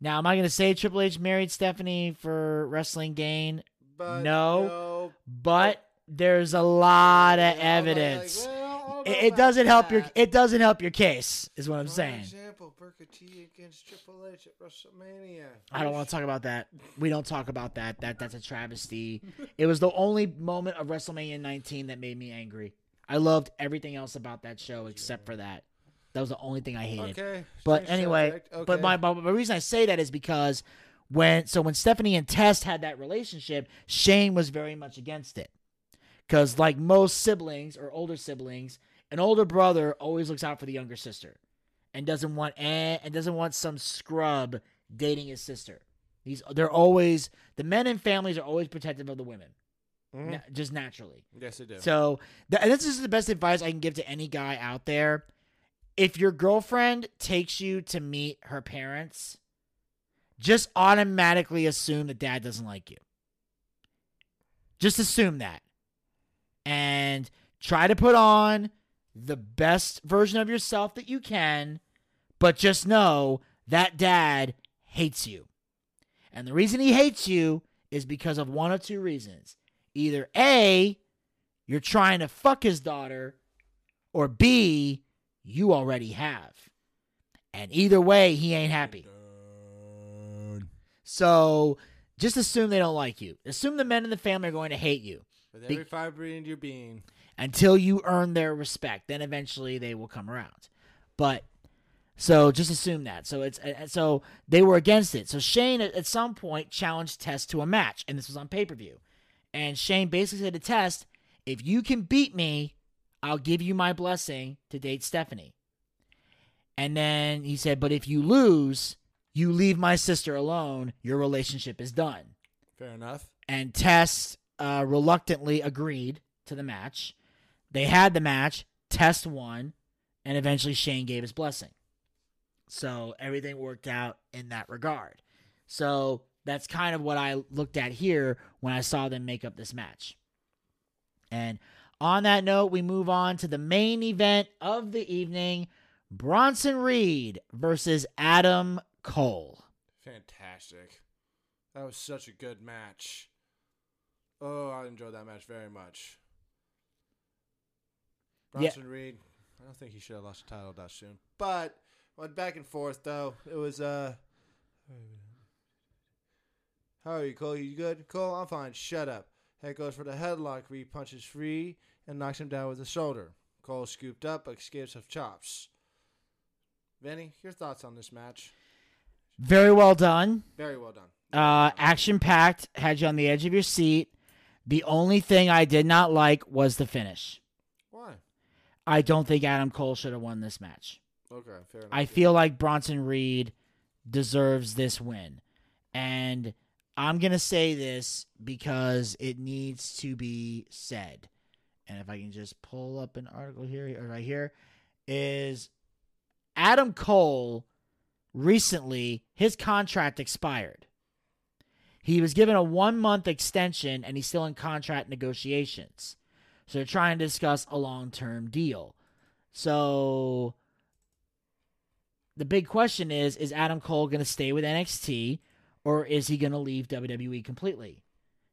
now, am I going to say Triple H married Stephanie for wrestling gain? But No. no. But there's a lot of I'm like, evidence. well, I don't know It, it doesn't help your it doesn't help your case, is what I'm For saying. example, Booker T against Triple H at WrestleMania. I don't want to talk about that. We don't talk about that. That that's a travesty. It was the only moment of WrestleMania 19 that made me angry. I loved everything else about that show except for that. That was the only thing I hated. Okay. But change anyway. Okay. but my, my, the reason I say that is because when so when Stephanie and Test had that relationship, Shane was very much against it. Cuz like most siblings or older siblings, an older brother always looks out for the younger sister and doesn't want eh, and doesn't want some scrub dating his sister. These they're always the men in families are always protective of the women. Mhm. Na- just naturally. yes, they do. So th- and this is the best advice I can give to any guy out there. If your girlfriend takes you to meet her parents, just automatically assume that dad doesn't like you. Just assume that. And try to put on the best version of yourself that you can, but just know that dad hates you. And the reason he hates you is because of one of two reasons. Either A, you're trying to fuck his daughter, or B, you already have. And either way, he ain't happy. So just assume they don't like you. Assume the men in the family are going to hate you With be- every fiber in your being. until you earn their respect. Then eventually they will come around. But so just assume that. So it's uh, so they were against it. So Shane at, at some point challenged Test to a match, and this was on pay per view. And Shane basically said to Test, "If you can beat me, I'll give you my blessing to date Stephanie." And then he said, "But if you lose, you leave my sister alone. Your relationship is done." Fair enough. and Test uh, reluctantly agreed to the match. They had the match. Test won, and eventually Shane gave his blessing. So everything worked out in that regard. So that's kind of what I looked at here when I saw them make up this match. And on that note, we move on to the main event of the evening Bronson Reed versus Adam Cole. Fantastic. That was such a good match. Oh, I enjoyed that match very much. Yeah. Bronson Reed. I don't think he should have lost the title that soon. But went back and forth though. It was uh How are you, Cole? You good? Cole, I'm fine. Shut up. Head goes for the headlock where he punches free and knocks him down with the shoulder. Cole scooped up but escapes of chops. Vinny, your thoughts on this match? Very well done. Very well done. Uh, action packed, had you on the edge of your seat. The only thing I did not like was the finish. Why? I don't think Adam Cole should have won this match. Okay, fair enough. I feel like Bronson Reed deserves this win. And I'm going to say this because it needs to be said. And if I can just pull up an article here, or right here, is Adam Cole recently, his contract expired. He was given a one month extension and he's still in contract negotiations. So they're trying to discuss a long term deal. So the big question is is Adam Cole going to stay with NXT or is he going to leave WWE completely?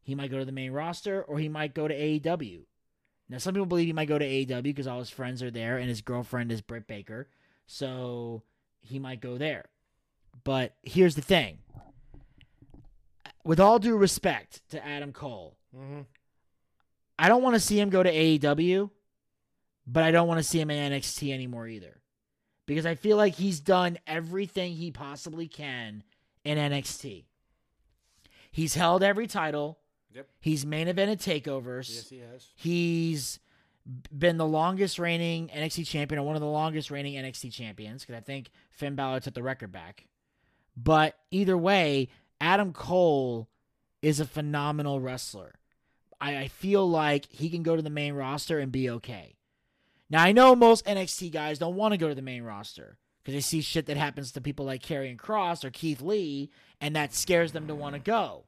He might go to the main roster or he might go to AEW. Now, some people believe he might go to AEW because all his friends are there and his girlfriend is Britt Baker. So he might go there. But here's the thing with all due respect to Adam Cole, Mm-hmm. I don't want to see him go to AEW, but I don't want to see him in NXT anymore either. Because I feel like he's done everything he possibly can in NXT. He's held every title. Yep. He's main evented takeovers. Yes, he has. He's been the longest reigning NXT champion or one of the longest reigning NXT champions because I think Finn Balor took the record back. But either way, Adam Cole is a phenomenal wrestler. I, I feel like he can go to the main roster and be okay. Now, I know most NXT guys don't want to go to the main roster because they see shit that happens to people like Karrion Kross or Keith Lee, and that scares them to want to go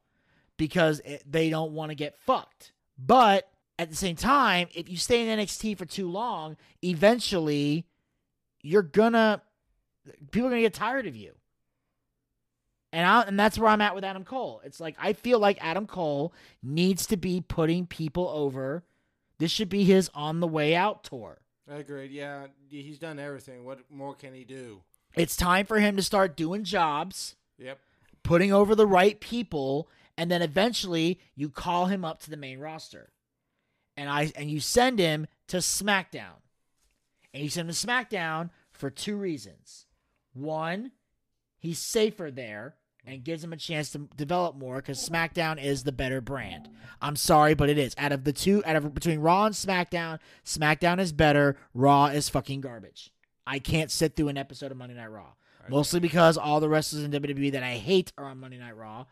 because it, they don't want to get fucked. But at the same time, if you stay in NXT for too long, eventually you're gonna people are gonna get tired of you. And I, and that's where I'm at with Adam Cole. It's like I feel like Adam Cole needs to be putting people over. This should be his on the way out tour. I agreed. Yeah, he's done everything. What more can he do? It's time for him to start doing jobs, Yep. putting over the right people, and then eventually you call him up to the main roster. And I and you send him to SmackDown. And you send him to SmackDown for two reasons. One, he's safer there and gives him a chance to develop more because SmackDown is the better brand. I'm sorry, but it is. Out of the two, out of between Raw and SmackDown, SmackDown is better. Raw is fucking garbage. I can't sit through an episode of Monday Night Raw. Mostly because all the wrestlers in WWE that I hate are on Monday Night Raw.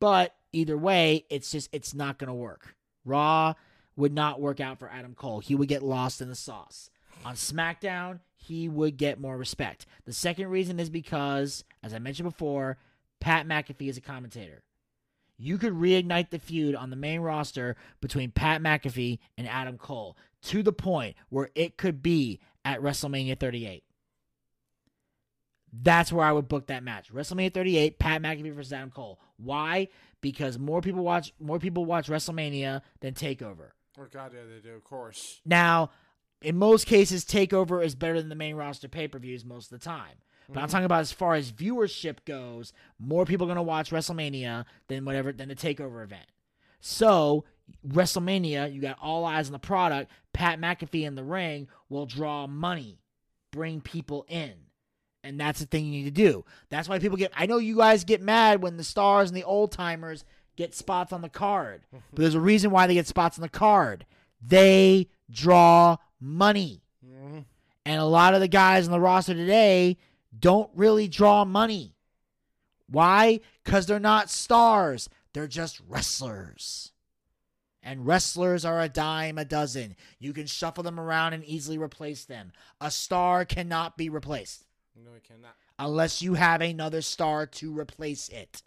But either way, it's just it's not gonna work. Raw would not work out for Adam Cole. He would get lost in the sauce. On SmackDown, he would get more respect. The second reason is because, as I mentioned before, Pat McAfee is a commentator. You could reignite the feud on the main roster between Pat McAfee and Adam Cole to the point where it could be at WrestleMania 38. That's where I would book that match. WrestleMania 38, Pat McAfee versus Adam Cole. Why? Because more people watch more people watch WrestleMania than Takeover. Oh God, yeah, they do. Of course. Now, in most cases, Takeover is better than the main roster pay per views most of the time. But I'm talking about as far as viewership goes, more people are gonna watch WrestleMania than whatever than the Takeover event. So WrestleMania, you got all eyes on the product. Pat McAfee in the ring will draw money, bring people in. And that's the thing you need to do. That's why people get. I know you guys get mad when the stars and the old timers get spots on the card, but there's a reason why they get spots on the card. They draw money. Mhm. And a lot of the guys on the roster today don't really draw money. Why? Because they're not stars, they're just wrestlers. And wrestlers are a dime a dozen. You can shuffle them around and easily replace them. A star cannot be replaced No, he cannot. unless you have another star to replace it.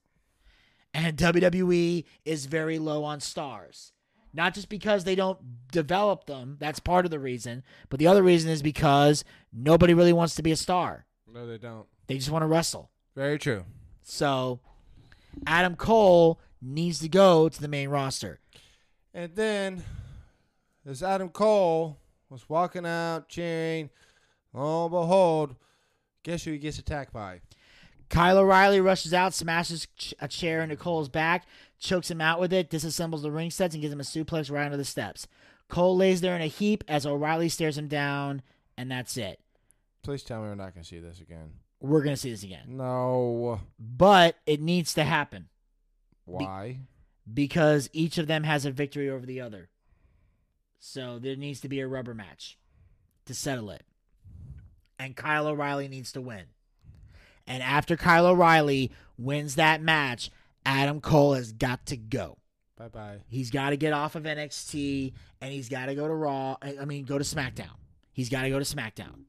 And WWE is very low on stars. Not just because they don't develop them, that's part of the reason, but the other reason is because nobody really wants to be a star. No, they don't. They just want to wrestle. Very true. So Adam Cole needs to go to the main roster. And then, as Adam Cole was walking out cheering, lo and behold, guess who he gets attacked by? Kyle O'Reilly rushes out, smashes a chair into Cole's back, chokes him out with it, disassembles the ring sets, and gives him a suplex right under the steps. Cole lays there in a heap as O'Reilly stares him down, and that's it. Please tell me we're not gonna see this again. We're going to see this again. No. But it needs to happen Why? because each of them has a victory over the other. So there needs to be a rubber match to settle it. And Kyle O'Reilly needs to win. And after Kyle O'Reilly wins that match, Adam Cole has got to go. Bye bye. He's got to get off of NXT and he's got to go to Raw. I mean, go to SmackDown. He's got to go to SmackDown.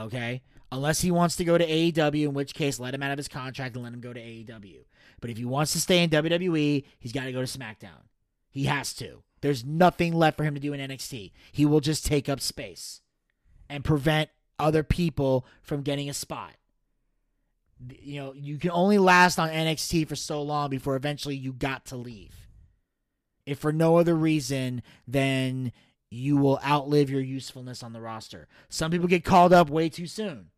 Okay? Unless he wants to go to AEW, in which case let him out of his contract and let him go to AEW. But if he wants to stay in WWE, he's got to go to SmackDown. He has to. There's nothing left for him to do in NXT. He will just take up space and prevent other people from getting a spot. You know, you can only last on NXT for so long before eventually you got to leave. If for no other reason than you will outlive your usefulness on the roster. Some people get called up way too soon.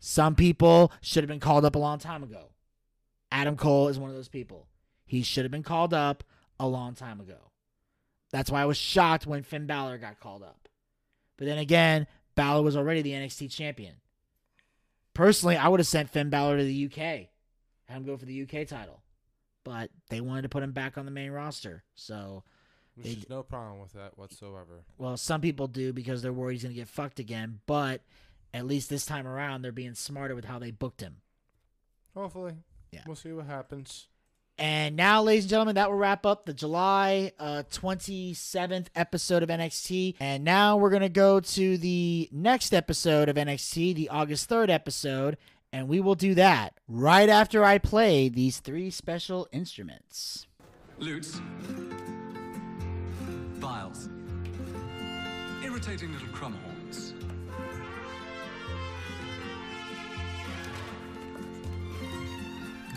Some people should have been called up a long time ago. Adam Cole is one of those people. He should have been called up a long time ago. That's why I was shocked when Finn Balor got called up. But then again, Balor was already the NXT champion. Personally, I would have sent Finn Balor to the UK, had him go for the UK title. But they wanted to put him back on the main roster. So, They- just no problem with that whatsoever. well, some people do because they're worried he's going to get fucked again. But at least this time around, they're being smarter with how they booked him. Hopefully. Yeah. We'll see what happens. And now, ladies and gentlemen, that will wrap up the July uh, 27th episode of NXT. And now we're going to go to the next episode of NXT, the August 3rd episode. And we will do that right after I play these three special instruments. Lutes. Vials. Irritating little crumb horns.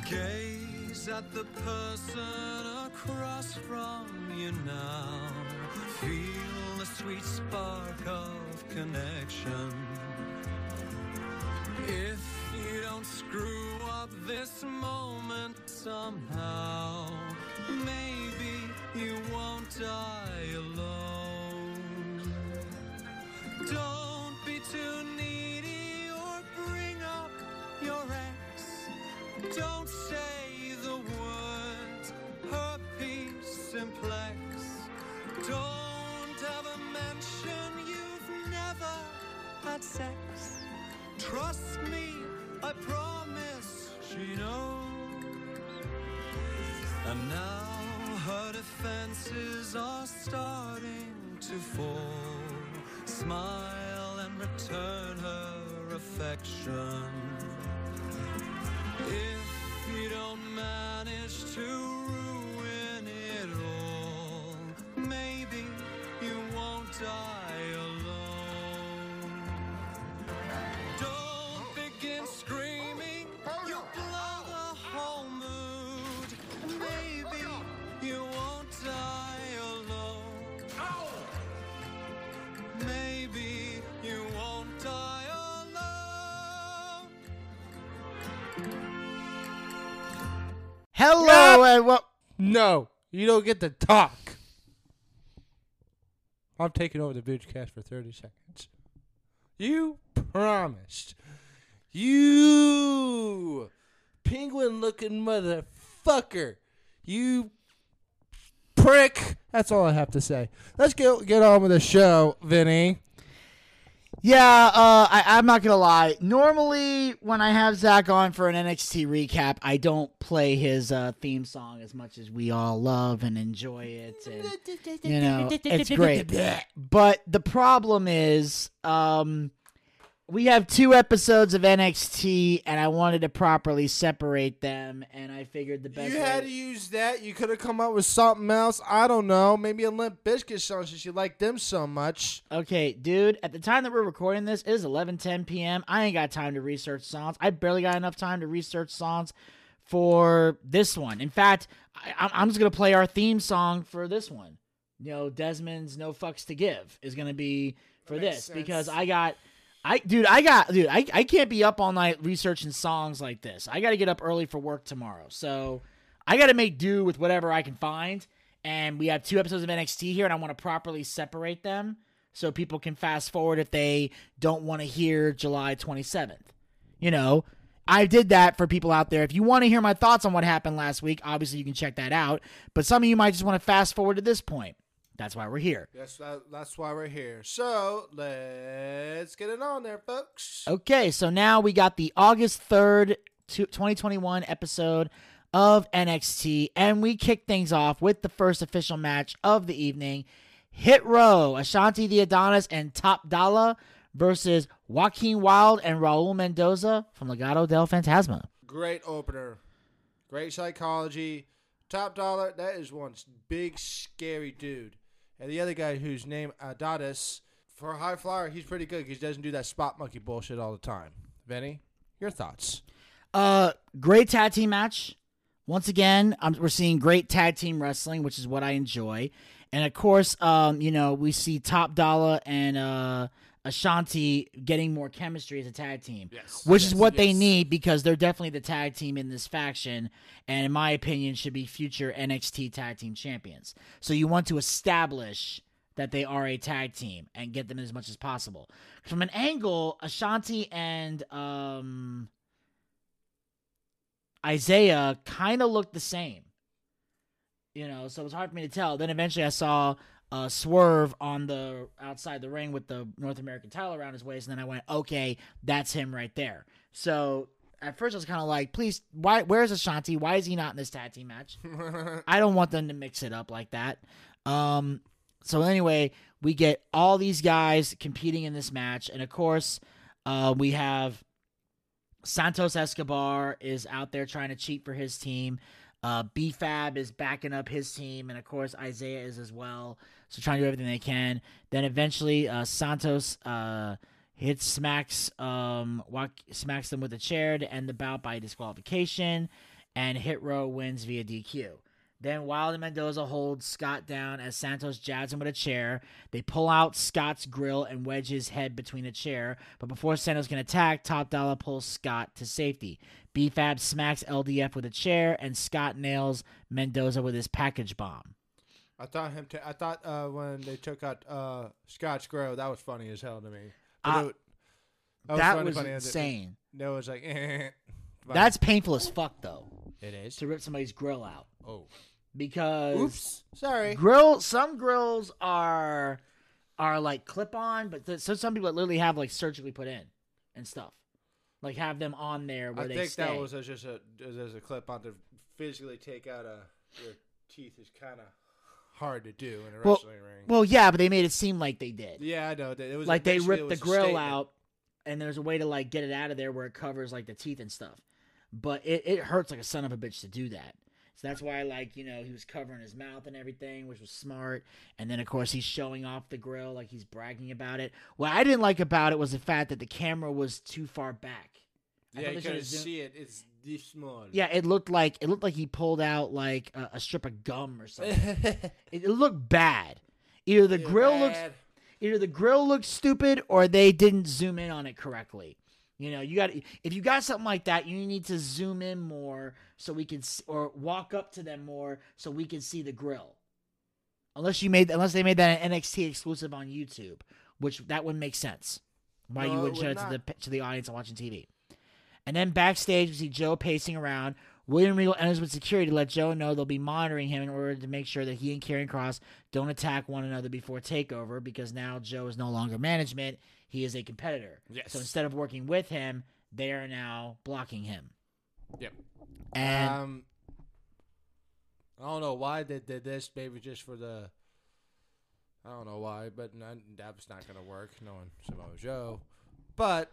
Gaze at the person across from you now. Feel the sweet spark of connection. If you don't screw up this moment somehow, maybe you won't die alone. Don't be too needy or bring up your ex. Don't say the words herpes simplex. Don't ever mention you've never had sex. Trust me, I promise she knows. And now her defenses are starting to fall. Smile and return her affection. If you don't manage to ruin it all, maybe you won't die alone. Don't begin screaming, die alone. Maybe you won't die alone. Hello, and well, No, you don't get to talk. I'm taking over the Bitchcast for 30 seconds. You promised. You penguin looking motherfucker. You prick. That's all I have to say. Let's get get on with the show, Vinny. Yeah, uh, I, I'm not gonna lie. Normally, when I have Zach on for an NXT recap, I don't play his uh, theme song as much as we all love and enjoy it. And, you know, it's great. But the problem is, um, we have two episodes of NXT, and I wanted to properly separate them, and I figured the best. You way- had to use that. You could have come up with something else. I don't know. Maybe a Limp Bizkit song since you like them so much. Okay, dude, at the time that we're recording this, it is 11:10 p.m. I ain't got time to research songs. I barely got enough time to research songs for this one. In fact, I, I'm- I'm just gonna play our theme song for this one. You know, Desmond's "No Fucks to Give" is gonna be for this sense. because I got I dude, I got dude, I, I can't be up all night researching songs like this. I got to get up early for work tomorrow. So I got to make do with whatever I can find. And we have two episodes of NXT here and I want to properly separate them so people can fast forward if they don't want to hear July 27th. You know, I did that for people out there. If you want to hear my thoughts on what happened last week, obviously you can check that out. But some of you might just want to fast forward to this point. That's why we're here. That's that, that's why we're here. So let's get it on there, folks. Okay, so now we got the August 3rd, 2021 episode of NXT, and we kick things off with the first official match of the evening Hit Row, Ashante the Adonis, and Top Dollar versus Joaquin Wilde and Raul Mendoza from Legado del Fantasma. Great opener. Great psychology. Top dollar. That is one big scary dude. And the other guy whose name Adonis for a high flyer, he's pretty good because he doesn't do that spot monkey bullshit all the time. Vinny, your thoughts? Uh, great tag team match. Once again, um, we're seeing great tag team wrestling, which is what I enjoy. And of course, um, you know, we see Top Dollar and uh, Ashante getting more chemistry as a tag team, Yes. which is Yes, what they need because they're definitely the tag team in this faction, and in my opinion, should be future NXT tag team champions. So you want to establish that they are a tag team and get them as much as possible. From an angle, Ashante and um, Isaiah kind of looked the same. You know, so it was hard for me to tell. Then eventually I saw uh, Swerve on the outside the ring with the North American title around his waist, and then I went, okay, that's him right there. So at first I was kind of like, please, why? Where's Ashante? Why is he not in this tag team match? I don't want them to mix it up like that. Um, so anyway, we get all these guys competing in this match, and of course, uh, we have Santos Escobar is out there trying to cheat for his team. Uh, B-Fab is backing up his team, and of course Isaiah is as well. So trying to do everything they can. Then eventually, uh, Santos uh, hits smacks um walk, smacks them with a chair to end the bout by disqualification, and Hit Row wins via DQ. Then Wild and Mendoza holds Scott down as Santos jabs him with a chair. They pull out Scott's grill and wedge his head between a chair. But before Santos can attack, Top Dollar pulls Scott to safety. B-Fab smacks LDF with a chair, and Scott nails Mendoza with his package bomb. I thought him. T- I thought uh, when they took out uh, Scotch Grow, that was funny as hell to me. But it- that funny- was funny. insane. No, it was like. eh. That's painful as fuck, though, it is. to rip somebody's grill out. Oh, Because oops. Sorry. grill some grills are are like clip on but th- so some people literally have like surgically put in and stuff like have them on there where I they think stay that was just a as a clip on to physically take out a your teeth is kind of hard to do in a Well- wrestling ring. well yeah but they made it seem like they did. Yeah, I know. It was like they ripped the grill out and there's a way to like get it out of there where it covers like the teeth and stuff. But it, it hurts like a son of a bitch to do that. So that's why like you know he was covering his mouth and everything which was smart. And then of course he's showing off the grill like he's bragging about it. What i didn't like about it was the fact that the camera was too far back. I Yeah, you couldn't see it. It's this small. Yeah, it looked like it looked like he pulled out like a, a strip of gum or something. it, it looked bad. Either the grill looks either the grill looks stupid or they didn't zoom in on it correctly. You know, you got if you got something like that, you need to zoom in more so we can or walk up to them more so we can see the grill. Unless you made unless they made that an NXT exclusive on YouTube, which that wouldn't make sense. Why No, you wouldn't show would it to the to the audience watching TV. And then backstage, we see Joe pacing around. William Regal enters with security to let Joe know they'll be monitoring him in order to make sure that he and Karrion Kross don't attack one another before takeover because now Joe is no longer management. He is a competitor. Yes. So instead of working with him, they are now blocking him. Yep. And um, I don't know why they did this. Maybe just for the. I don't know why, but none, that was not going to work. Knowing Samoa Joe, but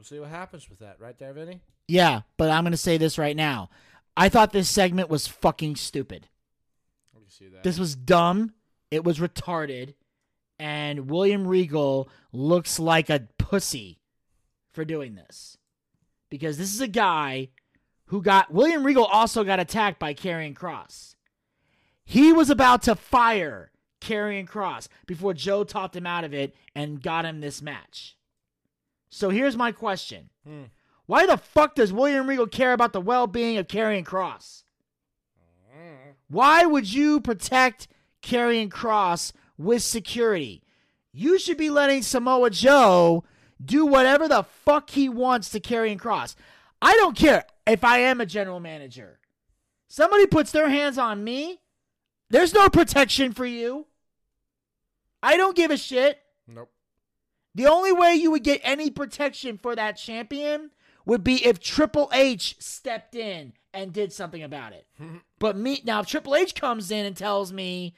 we'll see what happens with that. Right there, Vinny. yeah, but I'm going to say this right now. I thought this segment was fucking stupid. Can see that. This was dumb. It was retarded. And William Regal looks like a pussy for doing this. Because this is a guy who got William Regal also got attacked by Karrion Kross. He was about to fire Karrion Kross before Joe talked him out of it and got him this match. So here's my question. Hmm. Why the fuck does William Regal care about the well-being of Karrion Kross? Hmm. Why would you protect Karrion Kross with security? You should be letting Samoa Joe do whatever the fuck he wants to Karrion Kross. I don't care if I am a general manager. Somebody puts their hands on me, there's no protection for you. I don't give a shit. Nope. The only way you would get any protection for that champion would be if Triple H stepped in and did something about it. but me now, if Triple H comes in and tells me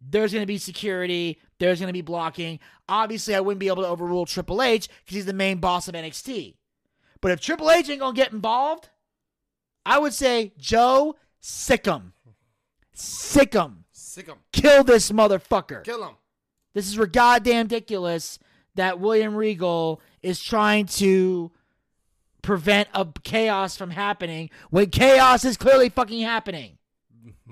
there's going to be security, there's going to be blocking, obviously I wouldn't be able to overrule Triple H because he's the main boss of NXT. But if Triple H ain't going to get involved, I would say Joe, sick him, sick him, Sick 'em. kill this motherfucker. Kill him. This is goddamn ridiculous that William Regal is trying to prevent a chaos from happening when chaos is clearly fucking happening.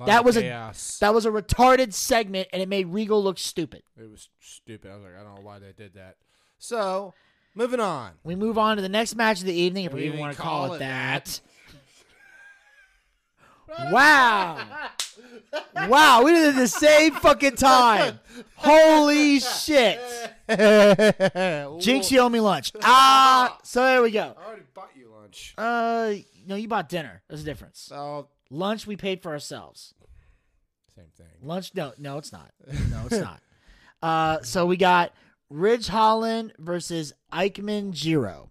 That was a that was a retarded segment and it made Regal look stupid. it was stupid. I was like, I don't know why they did that. So, moving on. We move on to the next match of the evening, if we, We even want to call, call it it that. wow. wow, we did it at the same fucking time. Holy shit. Jinx, you owe me lunch. Ah, so there we go. I already bought you lunch. Uh, no, you bought dinner. There's a difference. So, Lunch we paid for ourselves. same thing. Lunch, no, no, it's not. No, it's not. Uh, so we got Ridge Holland versus Ikemen Jiro.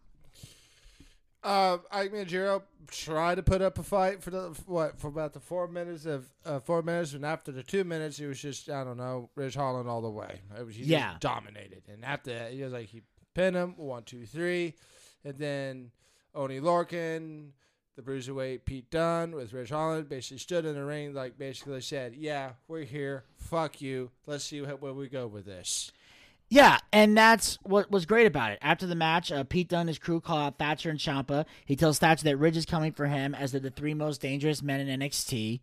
Uh, Ikemen Jiro tried to put up a fight for the what for about the four minutes of uh, four minutes, and after the two minutes, he was just I don't know, Ridge Holland all the way. It was, he Yeah. just dominated, and after that, he was like he pinned him one two three, and then Oney Lorcan, the bruiserweight Pete Dunne with Ridge Holland basically stood in the ring like basically said, "Yeah, we're here. Fuck you. Let's see where, where we go with this." Yeah, and that's what was great about it. After the match, uh, Pete Dunne and his crew call out Thatcher and Ciampa. He tells Thatcher that Ridge is coming for him as they're the three most dangerous men in NXT,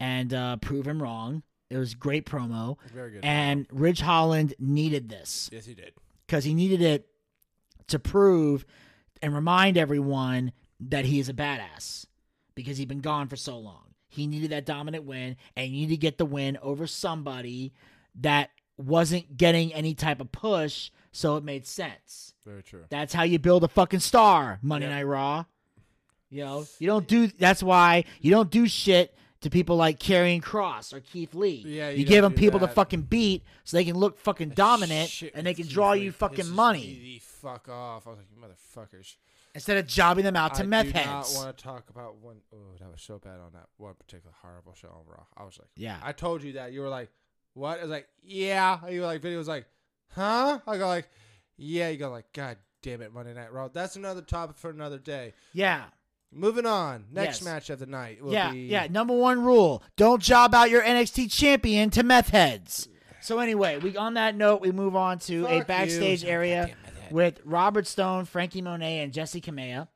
and uh, prove him wrong. It was great promo, Very good. and Ridge Holland needed this. yes, he did. because he needed it to prove and remind everyone that he is a badass because he'd been gone for so long. He needed that dominant win, and you need to get the win over somebody that wasn't getting any type of push, so it made sense. Very true. That's how you build a fucking star, Monday Yep. Night Raw. You know, you don't eh. do. That's why you don't do shit to people like Karrion Kross or Keith Lee. Yeah, you, you give them do people to fucking beat so they can look fucking dominant and they can Keith draw Lee you fucking money fuck off. I was like, you motherfuckers. instead of jobbing them out to I meth do heads. not want to talk about one oh that was so bad on that one particular horrible show on Raw. I was like, Yeah. I told you that. You were like, what? I was like, yeah. You were like, video was like, huh? I go like, yeah. You go like, God damn it, Monday Night Raw. That's another topic for another day. yeah, Moving on. Next Yes. match of the night will yeah, be yeah. Number one rule: don't job out your NXT champion to meth heads. So anyway, we on that note, we move on to Fuck a you. backstage area Goddamn meth head. with Robert Stone, Franky Monet, and Jessi Kamea.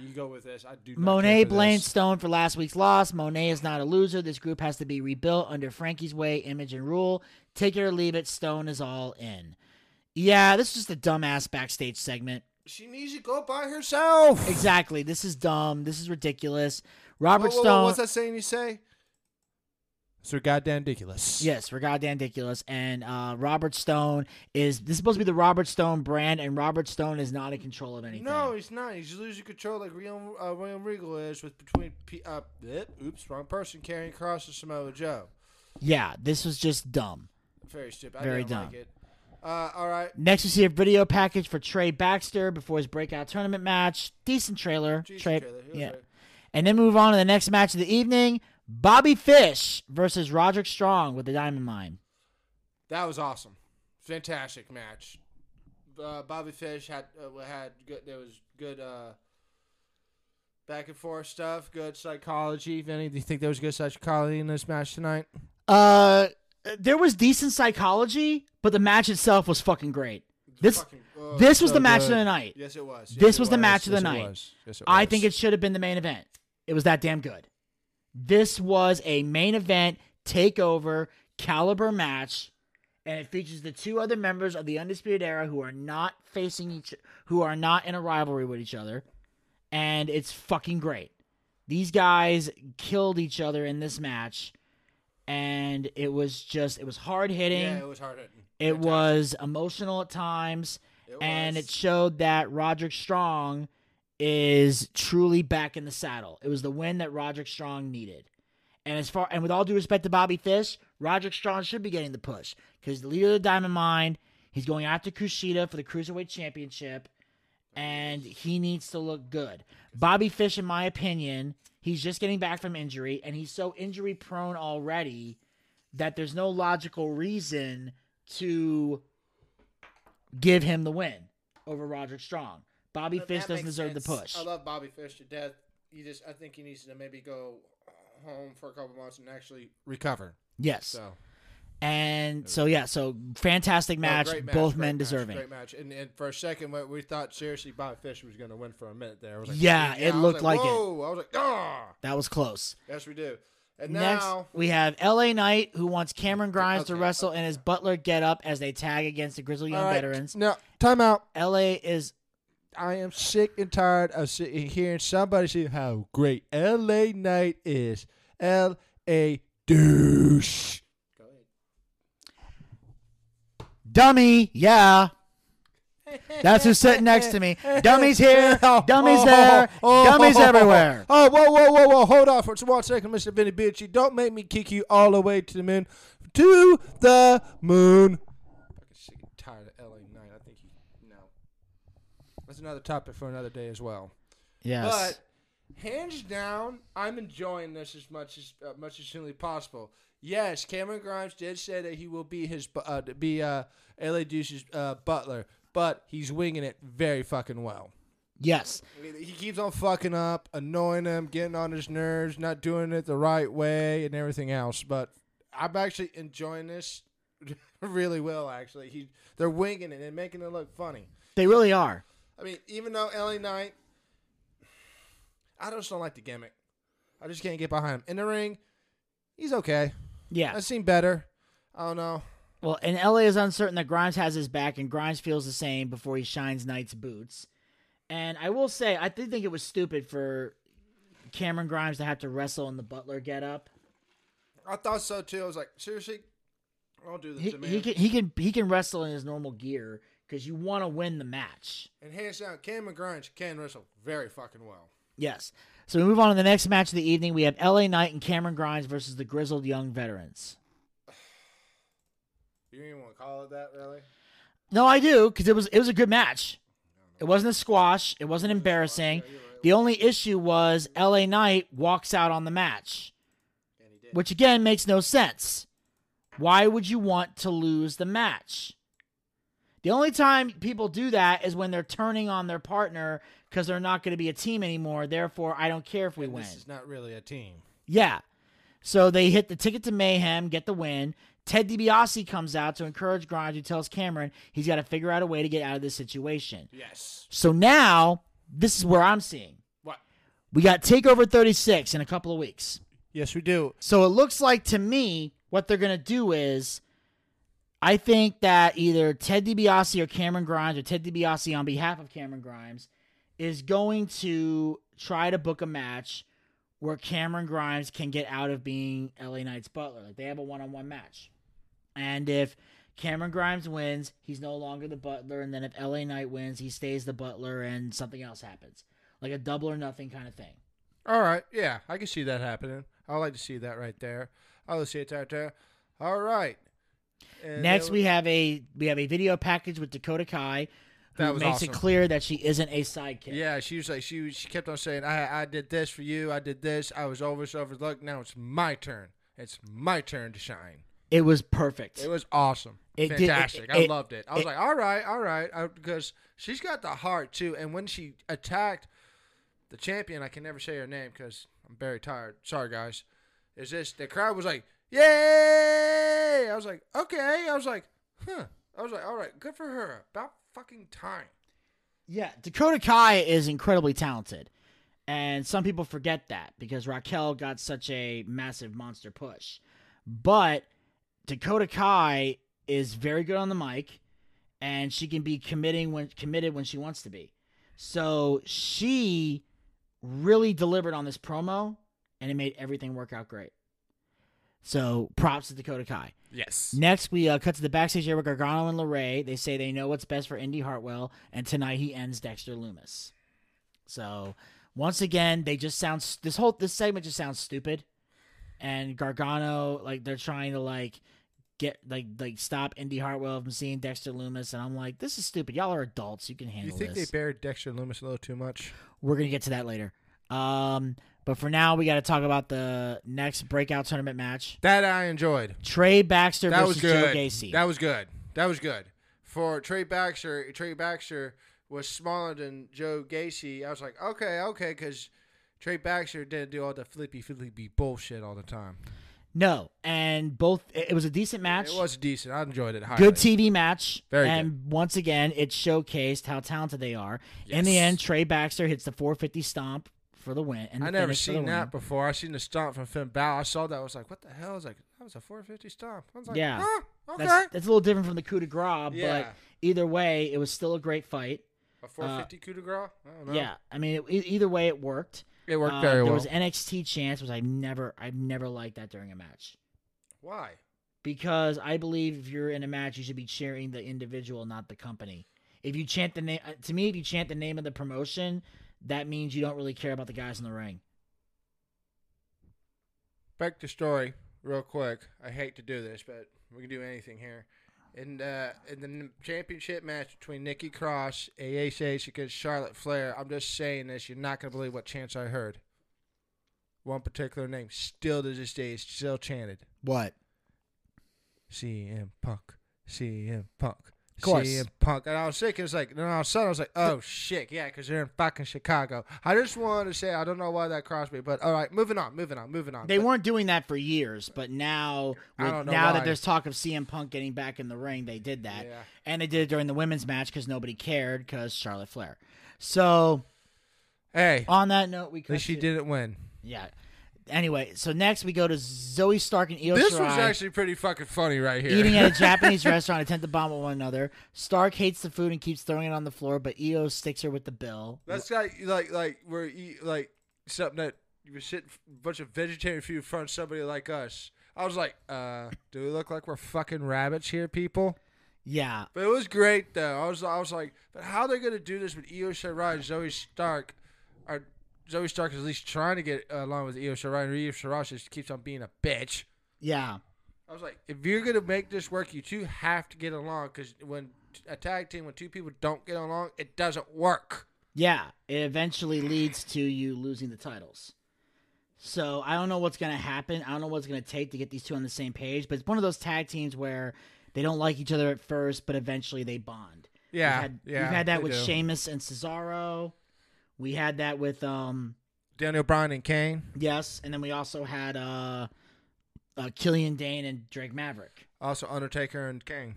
You go with this. I do. Not Monet blames. Stone for last week's loss. Monet is not a loser. This group has to be rebuilt under Franky's way, image, and rule. Take it or leave it. Stone is all in. Yeah, this is just a dumbass backstage segment. She needs to go by herself. Exactly. This is dumb. This is ridiculous. Robert Whoa, whoa, whoa, Stone. what's that saying you say? So goddamn ridiculous. Yes, we're goddamn ridiculous. And uh, Robert Stone is this is supposed to be the Robert Stone brand, and Robert Stone is not in control of anything. No, he's not. He's losing control like William, uh, William Regal is with between. P- uh, blip, oops, wrong person. Karrion Kross to Samoa Joe. Yeah, this was just dumb. Very stupid. Very I didn't dumb. like it. Uh, all right. Next, we see a video package for Trey Baxter before his breakout tournament match. Decent trailer. Decent Trey, trailer. Yeah. right. And then move on to the next match of the evening: Bobby Fish versus Roderick Strong with the Diamond Mine. That was awesome. Fantastic match. Uh, Bobby Fish had uh, had good. There was good uh, back and forth stuff. Good psychology. Vinny, do you think there was good psychology in this match tonight? Uh, there was decent psychology, but the match itself was fucking great. This Fucking- oh, this was so the match good. of the night. Yes, it was. Yes, This it was the match of the Yes, it night. was. Yes, I think it should have been the main event. It was that damn good. This was a main event takeover caliber match, and it features the two other members of the Undisputed Era who are not facing each, who are not in a rivalry with each other, and it's fucking great. These guys killed each other in this match, and it was just it was hard hitting. Yeah, it was hard hitting. It was emotional at times, It and it showed that Roderick Strong is truly back in the saddle. It was the win that Roderick Strong needed. And as far and with all due respect to Bobby Fish, Roderick Strong should be getting the push because the leader of the Diamond Mine, he's going after Kushida for the Cruiserweight Championship, and he needs to look good. Bobby Fish, in my opinion, he's just getting back from injury, and he's so injury prone already that there's no logical reason to give him the win over Roderick Strong. Bobby Fish doesn't deserve the push. I love Bobby Fish to death. He just, I think he needs to maybe go home for a couple months and actually recover. Yes. So And so yeah, so fantastic Oh, match, great match, both men match, deserving. Great match. And, and for a second, we- we thought seriously Bobby Fish was going to win for a minute there. I was like, Yeah, it I was looked like it. Whoa! I was like, ah, That was close. yes, we do. And Next, now, we have LA Knight who wants Cameron Grimes to Okay, wrestle in his Butler get up as they tag against the Grizzly Young right, veterans. Now, time out. LA is I am sick and tired of sit- hearing somebody say how great L.A. Knight is. L.A. douche. Go ahead. dummy, yeah. That's who's sitting next to me. Dummy's here, oh, dummy's oh, there, oh, dummy's everywhere. Oh, whoa, whoa, whoa, whoa. Hold on for one second, Mr. Vinny Bitchy. Don't make me kick you all the way to the moon. To the moon. Fucking sick and tired of LA Knight. I think you no. That's another topic for another day as well. Yes. But hands down, I'm enjoying this as much as uh, much as humanly possible. Yes, Cameron Grimes did say that he will be his uh, be uh, LA Deuce's uh, butler, but he's winging it very fucking well. yes. He keeps on fucking up, annoying him, getting on his nerves, not doing it the right way, and everything else. But I'm actually enjoying this really well. Actually, he they're winging it and making it look funny. They really are. I mean, even though LA Knight, I just don't like the gimmick. I just can't get behind him in the ring. He's okay. Yeah. I've seen better. I don't know. Well, and LA is uncertain that Grimes has his back, and Grimes feels the same before he shines Knight's boots. And I will say, I did think it was stupid for Cameron Grimes to have to wrestle in the Butler getup. I thought so too. I was like, seriously, I'll do this He, he can he can he can wrestle in his normal gear because you want to win the match. and hands down, Cameron Grimes can wrestle very fucking well. Yes. So we move on to the next match of the evening. We have LA Knight and Cameron Grimes versus the Grizzled Young Veterans. You don't even want to call it that, really? No, I do because it was it was a good match. It wasn't a squash. It wasn't embarrassing. The only issue was LA Knight walks out on the match, And he did. which again makes no sense. Why would you want to lose the match? The only time people do that is when they're turning on their partner because they're not going to be a team anymore. Therefore, I don't care if we And win. This is not really a team. Yeah. So they hit the ticket to mayhem, get the win. Ted DiBiase comes out to encourage Grimes, who tells Cameron he's got to figure out a way to get out of this situation. Yes. So now, this is where I'm seeing. What? We got TakeOver 36 in a couple of weeks. Yes, we do. So it looks like to me, what they're going to do is, I think that either Ted DiBiase or Cameron Grimes, or Ted DiBiase on behalf of Cameron Grimes, is going to try to book a match where Cameron Grimes can get out of being LA Knight's butler. Like they have a one on one match. And if Cameron Grimes wins, he's no longer the butler. And then if LA Knight wins, he stays the butler and something else happens. Like a double or nothing kind of thing. All right. Yeah, I can see that happening. I like to see that right there. I like to see it right there. All right. And Next, we have a we have a video package with Dakota Kai, who That was makes awesome. it clear that she isn't a sidekick. Yeah, she was like she was, she kept on saying, "I I did this for you. I did this. I was over overlooked. Now it's my turn. It's my turn to shine." it was perfect. It was awesome. It did- Fantastic. it- I loved it. I was like, all right, all right. Uh, I, because she's got the heart, too. And when she attacked the champion, I can never say her name because I'm very tired. Sorry, guys. Is this, the crowd was like, yay! I was like, okay. I was like, huh. I was like, all right, good for her. About fucking time. yeah, Dakota Kai is incredibly talented, and some people forget that because Raquel got such a massive monster push. But Dakota Kai is very good on the mic, and she can be committing when committed when she wants to be. So she really delivered on this promo, and it made everything work out great. So props to Dakota Kai. Yes. Next, we uh, cut to the backstage area with Gargano and LeRae. They say they know what's best for Indi Hartwell, and tonight he ends Dexter Lumis. So once again, they just sound this whole this segment just sounds stupid, and Gargano like they're trying to like get like like stop Indi Hartwell from seeing Dexter Lumis, and I'm like, this is stupid. Y'all are adults. You can handle. This. Do you think this. they buried Dexter Lumis a little too much? We're gonna get to that later. Um, but for now, we got to talk about the next breakout tournament match: That I enjoyed. Trey Baxter That versus was good. Joe Gacy. That was good. That was good. For Trey Baxter, Trey Baxter was smaller than Joe Gacy. I was like, okay, okay, because Trey Baxter didn't do all the flippy flippy bullshit all the time. No, and both it was a decent match. It was decent. I enjoyed it. Highly. good TV match. Very good. and once again, it showcased how talented they are. In the end, Trey Baxter hits the 450 stomp for the win. And I never finish for the seen that before. I seen the stomp from Finn Balor. I saw that. I was like, what the hell? I was like, that was a 450 stomp. I was like, Yeah. huh, okay. That's, that's a little different from the coup de grace, Yeah. but either way, it was still a great fight. a 450 coup de grace? I don't know. Yeah, I mean, it, either way, it worked. It worked Uh, very well. there was NXT chance, which I never, I've never liked that during a match. Why? because I believe if you're in a match, you should be cheering the individual, not the company. If you chant the name, to me, if you chant the name of the promotion, that means you don't really care about the guys in the ring. Back to story, real quick. I hate to do this, but we can do anything here. In uh, in the championship match between Nikki Cross, AHH against Charlotte Flair, I'm just saying this. You're not gonna believe what chants I heard. One particular name, still to this day, is still chanted. What? CM Punk, CM Punk, Of course. CM Punk. And I was thinking, it's like, then all of a sudden, I was like, oh shit, yeah, because they're in fucking Chicago. I just wanted to say, I don't know why that crossed me, but all right, moving on, moving on, moving on. They But- weren't doing that for years, but now, with- now why. that there's talk of CM Punk getting back in the ring, they did that, Yeah. and they did it during the women's match because nobody cared because Charlotte Flair. So Hey, on that note, we at least she didn't win. Yeah. Anyway, so next we go to Zoey Stark and Io This Shirai. was actually pretty fucking funny right here. eating at a Japanese restaurant, attempt to bomb one another. Stark hates the food and keeps throwing it on the floor, but Io sticks her with the bill. That's like like like where you like something that you were sitting a bunch of vegetarian food in front of somebody like us. I was like, uh, do we look like we're fucking rabbits here, people? Yeah, But it was great though. I was I was like, but how are they gonna do this with Io Shirai and Zoey Stark? Are Zoey Stark is at least trying to get along with Io Shirai, and Io Shirai just keeps on being a bitch. yeah, I was like, if you're gonna make this work, you two have to get along because when a tag team, when two people don't get along, it doesn't work. yeah. It eventually leads to you losing the titles. So I don't know what's gonna happen. I don't know what's gonna take to get these two on the same page. But it's one of those tag teams where they don't like each other at first, but eventually they bond. Yeah, we've had, yeah, we've had that with do. Sheamus and Cesaro. We had that with um Daniel Bryan and Kane. yes, and then we also had uh, uh Killian Dain and Drake Maverick. Also Undertaker and Kane.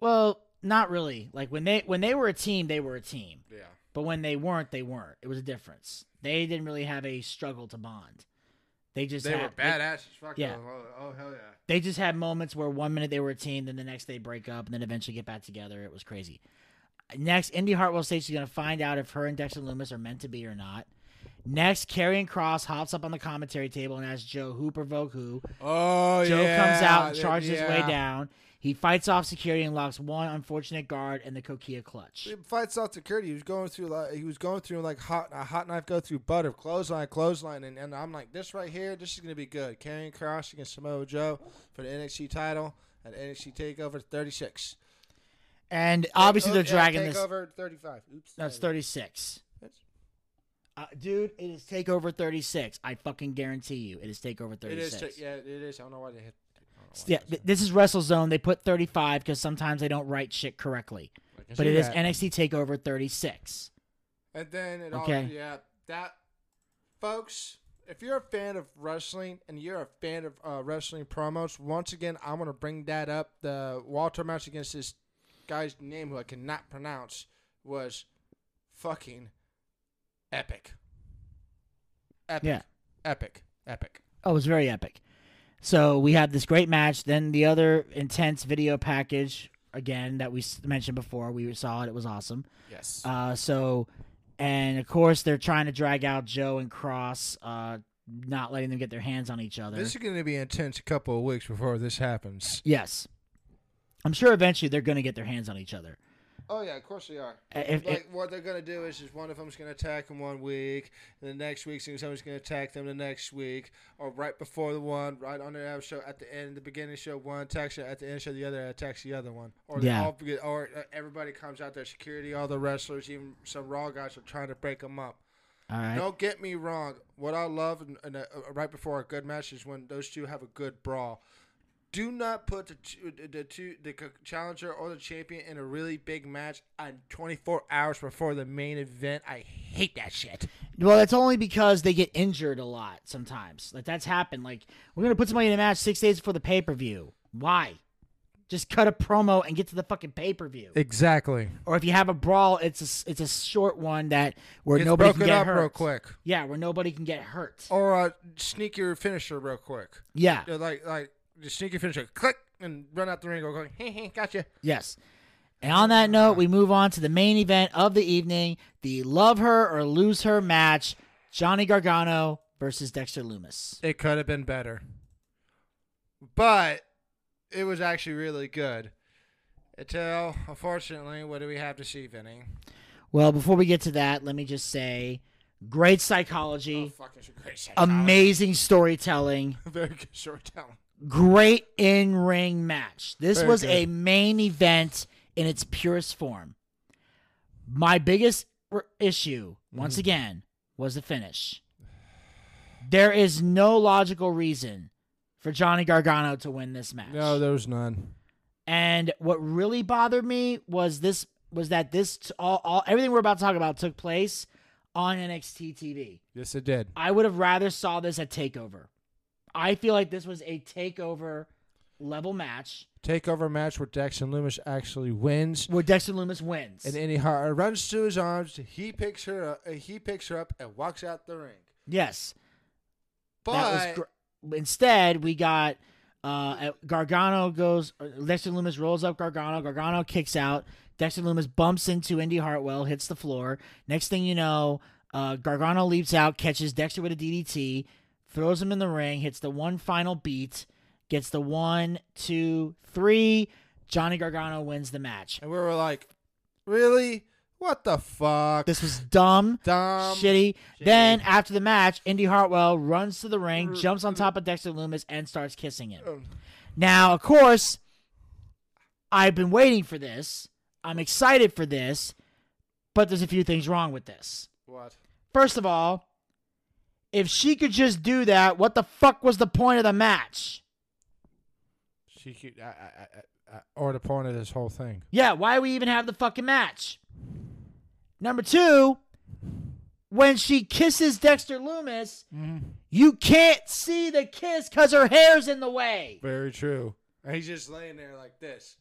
Well, not really. Like when they when they were a team, they were a team. Yeah. But when they weren't, they weren't. It was a difference. They didn't really have a struggle to bond. They just They had, were badasses. Fuck yeah. Oh, oh, hell yeah. They, they just had moments where one minute they were a team, then the next they break up, and then eventually get back together. It was crazy. Next, Indi Hartwell states she's going to find out if her and Dexter Lumis are meant to be or not. Next, Karrion Kross hops up on the commentary table and asks Joe who provoked who. Oh Joe yeah. comes out and charges his way down. He fights off security and locks one unfortunate guard in the Coquina clutch. He fights off security. He was going through like he was going through like hot a hot knife go through butter, clothesline, clothesline, and, and I'm like this right here, this is gonna be good. Karrion Kross against Samoa Joe for the NXT title at NXT Takeover 36. And obviously they're dragging this. Takeover 35. Oops. That's 36. Uh, dude, it is Takeover 36. I fucking guarantee you, it is Takeover 36. ta- yeah, it is. I don't know why they hit. I don't know why yeah, th- this is WrestleZone. They put 35 because sometimes they don't write shit correctly. But it is that. NXT Takeover 36. And then it Okay. all yeah, that folks, if you're a fan of wrestling and you're a fan of uh, wrestling promos, once again I'm gonna bring that up. The Walter match against this guy's name who I cannot pronounce was fucking epic. Epic. Yeah. Epic. Epic. Oh, it was very epic. So we have this great match. Then the other intense video package again that we mentioned before. We saw it. It was awesome. Yes. Uh, so, and of course they're trying to drag out Joe and Kross, uh, not letting them get their hands on each other. this is going to be intense a couple of weeks before this happens. yes, I'm sure eventually they're going to get their hands on each other. Oh yeah, of course they are. If, like what they're gonna do is, is one of them's gonna attack them one week, and the next week someone's gonna attack them the next week, or right before the one, right on the show at the end, the beginning show one attacks you, at the end show the other attacks the other one, or Yeah. all or uh, everybody comes out there, security, all the wrestlers, even some raw guys are trying to break them up. all right. Don't get me wrong. What I love in, in a, uh, right before a good match is when those two have a good brawl. Do not put the the two the challenger or the champion in a really big match on 24 hours before the main event. I hate that shit. Well, that's only because they get injured a lot sometimes. Like that's happened. Like we're gonna put somebody in a match six days before the pay per view. Why? Just cut a promo and get to the fucking pay per view. Exactly. Or if you have a brawl, it's a it's a short one that where nobody broken can get up hurt. real quick, Yeah, where nobody can get hurt. or uh, sneak your finisher real quick. Yeah. Yeah, Like like just sneak your finisher, click, and run out the ring. Go, hey, hey, gotcha. Yes. And on that note, we move on to the main event of the evening, the love her or lose her match, Johnny Gargano versus Dexter Lumis. It could have been better. But it was actually really good. Until, unfortunately, what do we have to see, Vinny? Well, before we get to that, let me just say great psychology, Oh, fucking great psychology. amazing storytelling, Very good storytelling. Great in ring match. This Very was good. a main event in its purest form. My biggest r- issue, once Mm-hmm. again, was the finish. There is no logical reason for Johnny Gargano to win this match. No, there was none. And what really bothered me was this was that this all, all everything we're about to talk about took place on NXT TV. Yes, it did. I would have rather saw this at Takeover. I feel like this was a Takeover level match Takeover match where Dexter Lumis actually wins. where Dexter Lumis wins. And Indy Hart runs to his arms. He picks her up. uh, He picks her up and walks out the ring. yes, But gr- instead we got uh, Gargano goes. uh, Dexter Lumis rolls up Gargano. Gargano kicks out. Dexter Lumis bumps into Indi Hartwell, hits the floor. Next thing you know, uh, Gargano leaps out, catches Dexter with a DDT, throws him in the ring, hits the one final beat, gets the one, two, three. Johnny Gargano wins the match. and we were like, really? What the fuck? This was dumb. dumb. shitty. Then after the match, Indi Hartwell runs to the ring, mm-hmm. jumps on top of Dexter Lumis, and starts kissing him. Now, of course, I've been waiting for this. I'm excited for this, but there's a few things wrong with this. What? First of all, if she could just do that, what the fuck was the point of the match? She could, I, I, I, or the point of this whole thing. Yeah, why we even have the fucking match? Number two, when she kisses Dexter Lumis, mm-hmm. you can't see the kiss because her hair's in the way. Very true. And he's just laying there like this.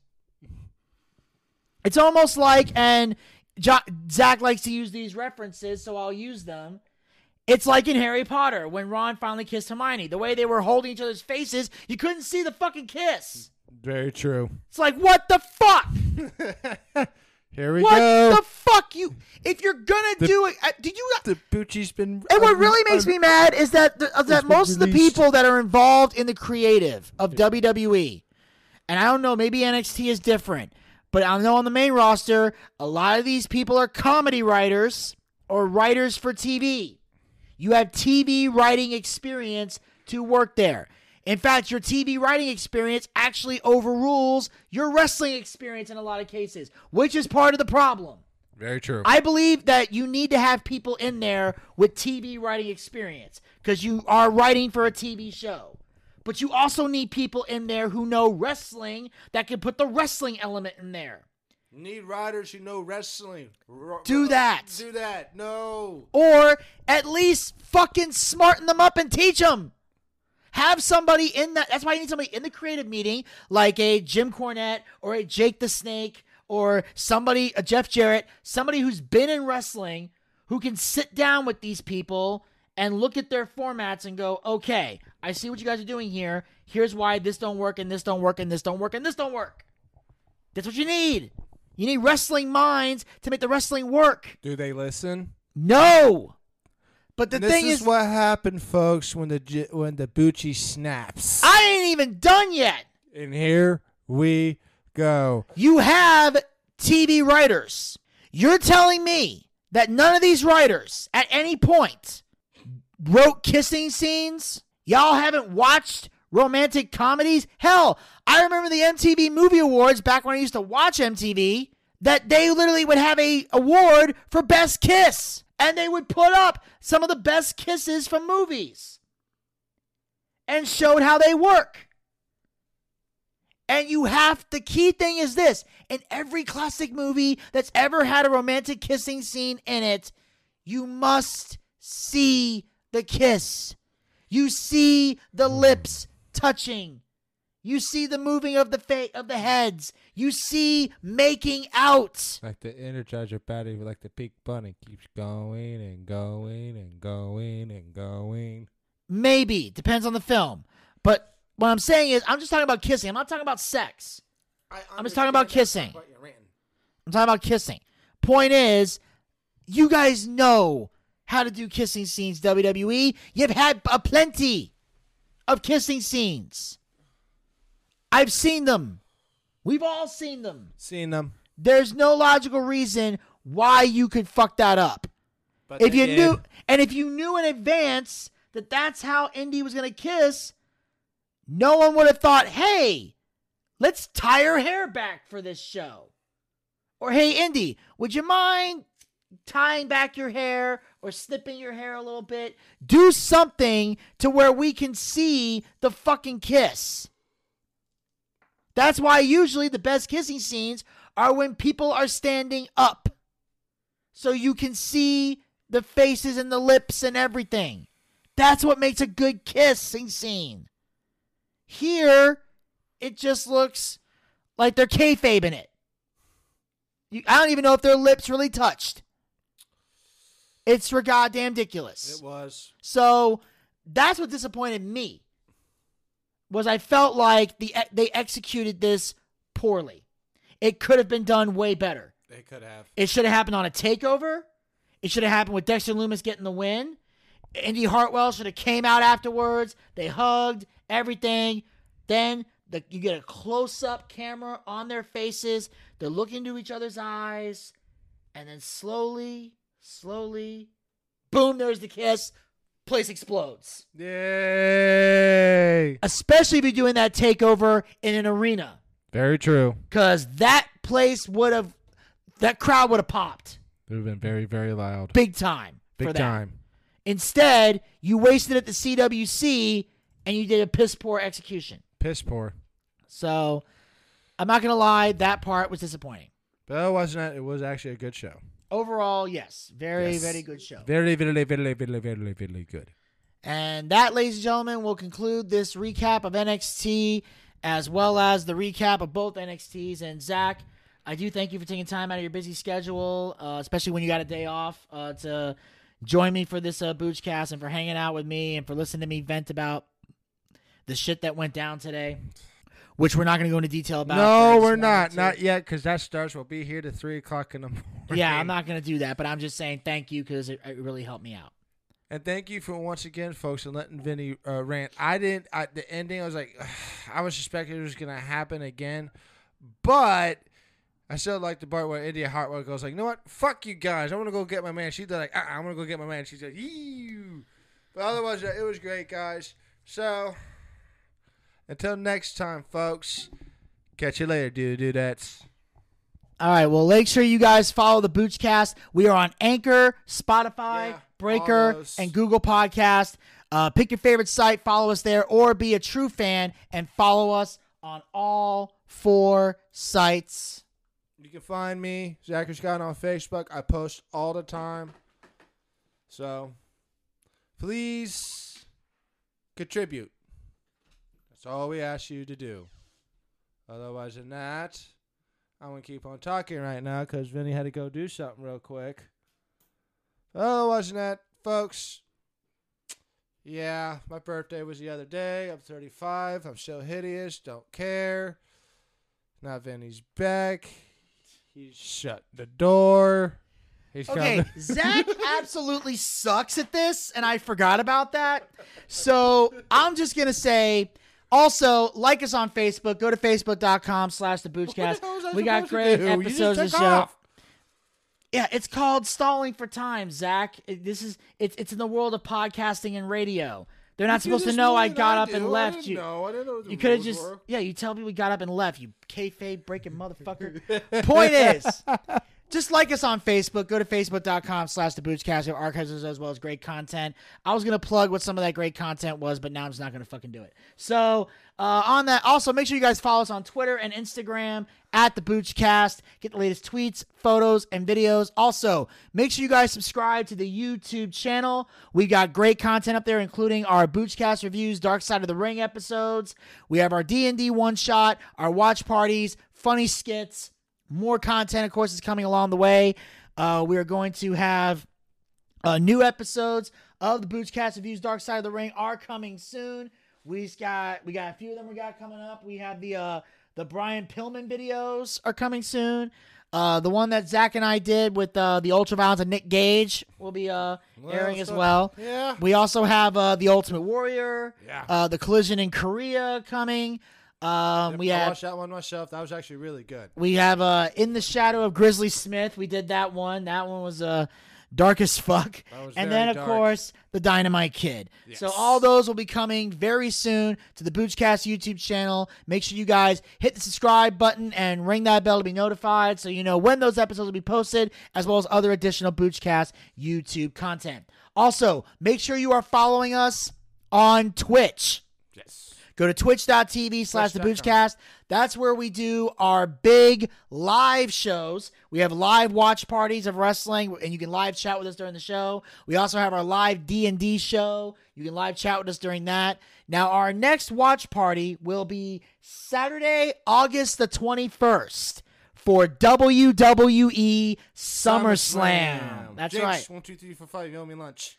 It's almost like, and jo- Zach likes to use these references, so I'll use them. It's like in Harry Potter when Ron finally kissed Hermione. The way they were holding each other's faces, you couldn't see the fucking kiss. Very true. It's like, what the fuck? Here we What go. the fuck? You, if you're gonna The- do it, uh, did you the Bucci's been. And what really makes me mad is that the, uh, that most of the people that are involved in the creative of WWE, and I don't know, maybe NXT is different, but I know on the main roster, a lot of these people are comedy writers or writers for TV. You have TV writing experience to work there. In fact, your TV writing experience actually overrules your wrestling experience in a lot of cases, which is part of the problem. Very true. I believe that you need to have people in there with TV writing experience because you are writing for a TV show. But you also need people in there who know wrestling that can put the wrestling element in there. Need riders who know wrestling. Do uh, that. Do that. No. Or at least fucking smarten them up and teach them. Have somebody in that. That's why you need somebody in the creative meeting, like a Jim Cornette or a Jake the Snake or somebody, a Jeff Jarrett, somebody who's been in wrestling who can sit down with these people and look at their formats and go, okay, I see what you guys are doing here. Here's why this don't work and this don't work and this don't work and this don't work. That's what you need. You need wrestling minds to make the wrestling work. Do they listen? No. But the And thing is, is, what happened, folks, when the when the Bucci snaps. I ain't even done yet. and here we go. You have TV writers. You're telling me that none of these writers at any point wrote kissing scenes? Y'all haven't watched romantic comedies? Hell, I remember the MTV Movie Awards back when I used to watch MTV that they literally would have a award for best kiss and they would put up some of the best kisses from movies and showed how they work. And you have the key thing is this in every classic movie that's ever had a romantic kissing scene in it, you must see the kiss. You see the lips touching. You see the moving of the fa- of the heads. You see making out. Like the Energizer battery, like the pink bunny keeps going and going and going and going. Maybe depends on the film. But what I'm saying is I'm just talking about kissing. I'm not talking about sex. I'm just talking about kissing. I'm talking about kissing. Point is, you guys know how to do kissing scenes, WWE. You've had a plenty of kissing scenes. I've seen them. We've all seen them. Seen them. There's no logical reason why you could fuck that up. But If you did. knew, and if you knew in advance that that's how Indy was going to kiss, no one would have thought, hey, let's tie her hair back for this show. Or, hey, Indy, would you mind tying back your hair or snipping your hair a little bit? Do something to where we can see the fucking kiss. That's why usually the best kissing scenes are when people are standing up. So you can see the faces and the lips and everything. That's what makes a good kissing scene. Here, it just looks like they're kayfabing it. You, I don't even know if their lips really touched. It's for goddamn ridiculous. It was. So that's what disappointed me. Was I felt like the they executed this poorly. It could have been done way better. They could have. It should have happened on a takeover. It should have happened with Dexter Lumis getting the win. Indi Hartwell should have came out afterwards. They hugged everything. Then the, you get a close up camera on their faces. They're looking into each other's eyes, and then slowly, slowly, boom! There's the kiss. Place explodes. Yay! Especially if you're doing that takeover in an arena, Very true. because that place would have, that crowd would have popped It would have been very, very loud. big time. Big time. Instead, you wasted it at the CWC and you did a piss poor execution. Piss poor. So, I'm not gonna lie, that part was disappointing. But it wasn't. It was actually a good show. Overall, yes, very Yes. very good show. Very, very, very, very, very, very good. And that, ladies and gentlemen, will conclude this recap of NXT as well as the recap of both NXTs. And Zach, I do thank you for taking time out of your busy schedule, uh, especially when you got a day off, uh, to join me for this uh, Boochcast and for hanging out with me and for listening to me vent about the shit that went down today, which we're not going to go into detail about. No, we're not. Not yet, because that starts. We'll be here to three o'clock in the morning. Yeah, I'm not going to do that, but I'm just saying thank you because it, it really helped me out. And thank you for once again, folks, and letting Vinny uh, rant. I didn't. I, the ending, I was like, I was suspecting it was gonna happen again, but I still like the part where India Hartwell goes like, you know what? Fuck you guys. I'm gonna go get my man. She's like, uh-uh, I'm gonna go get my man. She's like, you. But otherwise, it was great, guys. So until next time, folks. Catch you later, dude. Do that's. All right. Well, make sure you guys follow the Boochcast. We are on Anchor, Spotify, Yeah, Breaker, and Google Podcast. Uh, pick your favorite site, follow us there, or be a true fan and follow us on all four sites. You can find me, Zachary Scott, on Facebook. I post all the time. So please contribute. That's all we ask you to do. Otherwise than that, I'm going to keep on talking right now because Vinny had to go do something real quick. Otherwise than that, folks, Yeah, my birthday was the other day. I'm 35. I'm still hideous. Don't care. Now Vinny's back. He's shut the door. He's Okay, coming. Zach absolutely sucks at this, and I forgot about that. So I'm just gonna say. Also, like us on Facebook. Go to facebook.com slash the Boochcast. We got great do? You just episodes of the show. off. Yeah, it's called stalling for time, Zach. This is it's it's in the world of podcasting and radio. They're not supposed to know I got up do. and I left. You know. I didn't know you could have just were. yeah. You tell me we got up and left. You kayfabe breaking motherfucker. Point is, just like us on Facebook. Go to facebook.com slash the Boochcast. We have archives as well as great content. I was gonna plug what some of that great content was, but now I'm just not gonna fucking do it. So uh, on that, also make sure you guys follow us on Twitter and Instagram at the Boochcast. Get the latest tweets, photos, and videos. Also, make sure you guys subscribe to the YouTube channel. We got great content up there, including our Boochcast reviews, Dark Side of the Ring episodes. We have our D and D one shot, our watch parties, funny skits. More content, of course, is coming along the way. Uh, we are going to have uh, new episodes of the Boochcast reviews Dark Side of the Ring are coming soon. We've got we got a few of them we got coming up. We have the uh the Brian Pillman videos are coming soon. Uh, the one that Zach and I did with uh, the Ultraviolence and Nick Gage will be uh, airing as so- well. Yeah. We also have uh, the Ultimate Warrior, Yeah. uh, the Collision in Korea coming. Um, we I have watched that one myself. That was actually really good. we have uh in the shadow of Grizzly Smith. We did that one. That one was uh dark as fuck. And then of dark. course the Dynamite Kid. So all those will be coming very soon to the Boochcast YouTube channel. Make sure you guys hit the subscribe button and ring that bell to be notified so you know when those episodes will be posted, as well as other additional Boochcast YouTube content. Also, make sure you are following us on Twitch. Yes. Go to twitch.tv slash the. Boochcast. That's where we do our big live shows. We have live watch parties of wrestling, and you can live chat with us during the show. We also have our live D&D show. You can live chat with us during that. Now, our next watch party will be Saturday, August the 21st for WWE SummerSlam. That's Jinx, right. One, two, three, four, five. You owe me lunch.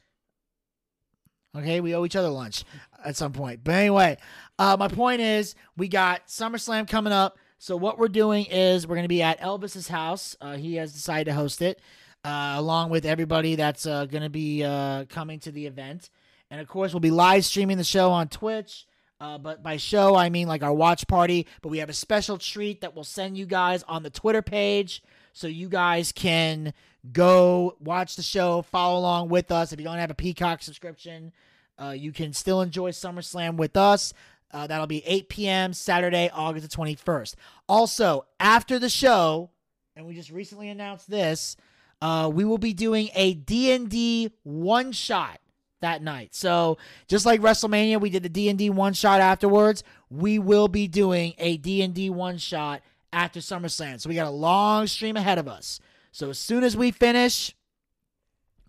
Okay, we owe each other lunch at some point. But anyway, uh, my point is we got SummerSlam coming up. So what we're doing is we're going to be at Elvis's house. Uh, he has decided to host it, uh, along with everybody that's uh, going to be uh, coming to the event. And of course, we'll be live streaming the show on Twitch. Uh, but by show, I mean like our watch party. But we have a special treat that we'll send you guys on the Twitter page so you guys can go watch the show, follow along with us. If you don't have a Peacock subscription, uh, you can still enjoy SummerSlam with us. Uh, that'll be 8 p.m. Saturday, August the 21st. Also, after the show, and we just recently announced this, uh, we will be doing a D&D one shot that night. So just like WrestleMania, we did the D&D one shot afterwards. We will be doing a D&D one shot after SummerSlam. So we got a long stream ahead of us. So as soon as we finish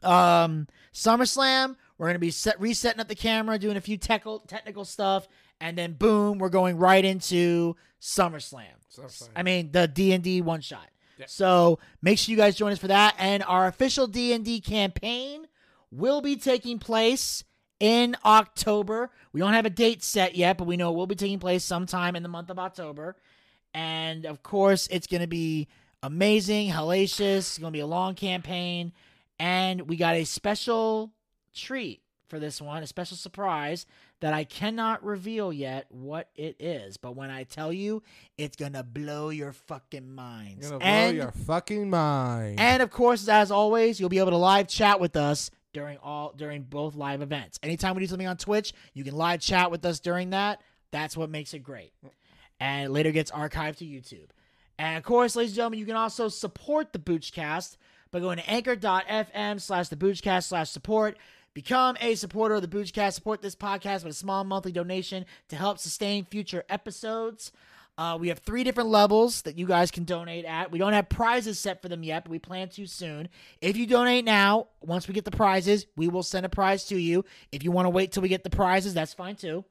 um, SummerSlam, we're gonna be set, resetting up the camera, doing a few technical technical stuff, and then boom, we're going right into SummerSlam. SummerSlam. I mean the D and D one shot. So make sure you guys join us for that. And our official D and D campaign will be taking place in October. We don't have a date set yet, but we know it will be taking place sometime in the month of October. And of course, it's going to be amazing, hellacious. It's going to be a long campaign. And we got a special treat for this one, a special surprise that I cannot reveal yet what it is. But when I tell you, it's going to blow your fucking minds. You're gonna blow and, your fucking mind. and of course, as always, you'll be able to live chat with us during all during both live events. Anytime we do something on Twitch, you can live chat with us during that. That's what makes it great. And it later gets archived to YouTube. And of course, ladies and gentlemen, you can also support the Boochcast by going to anchor.fm slash the Boochcast slash support. Become a supporter of the Boochcast. Support this podcast with a small monthly donation to help sustain future episodes. Uh, we have three different levels that you guys can donate at. We don't have prizes set for them yet, but we plan to soon. If you donate now, once we get the prizes, we will send a prize to you. If you want to wait till we get the prizes, that's fine too.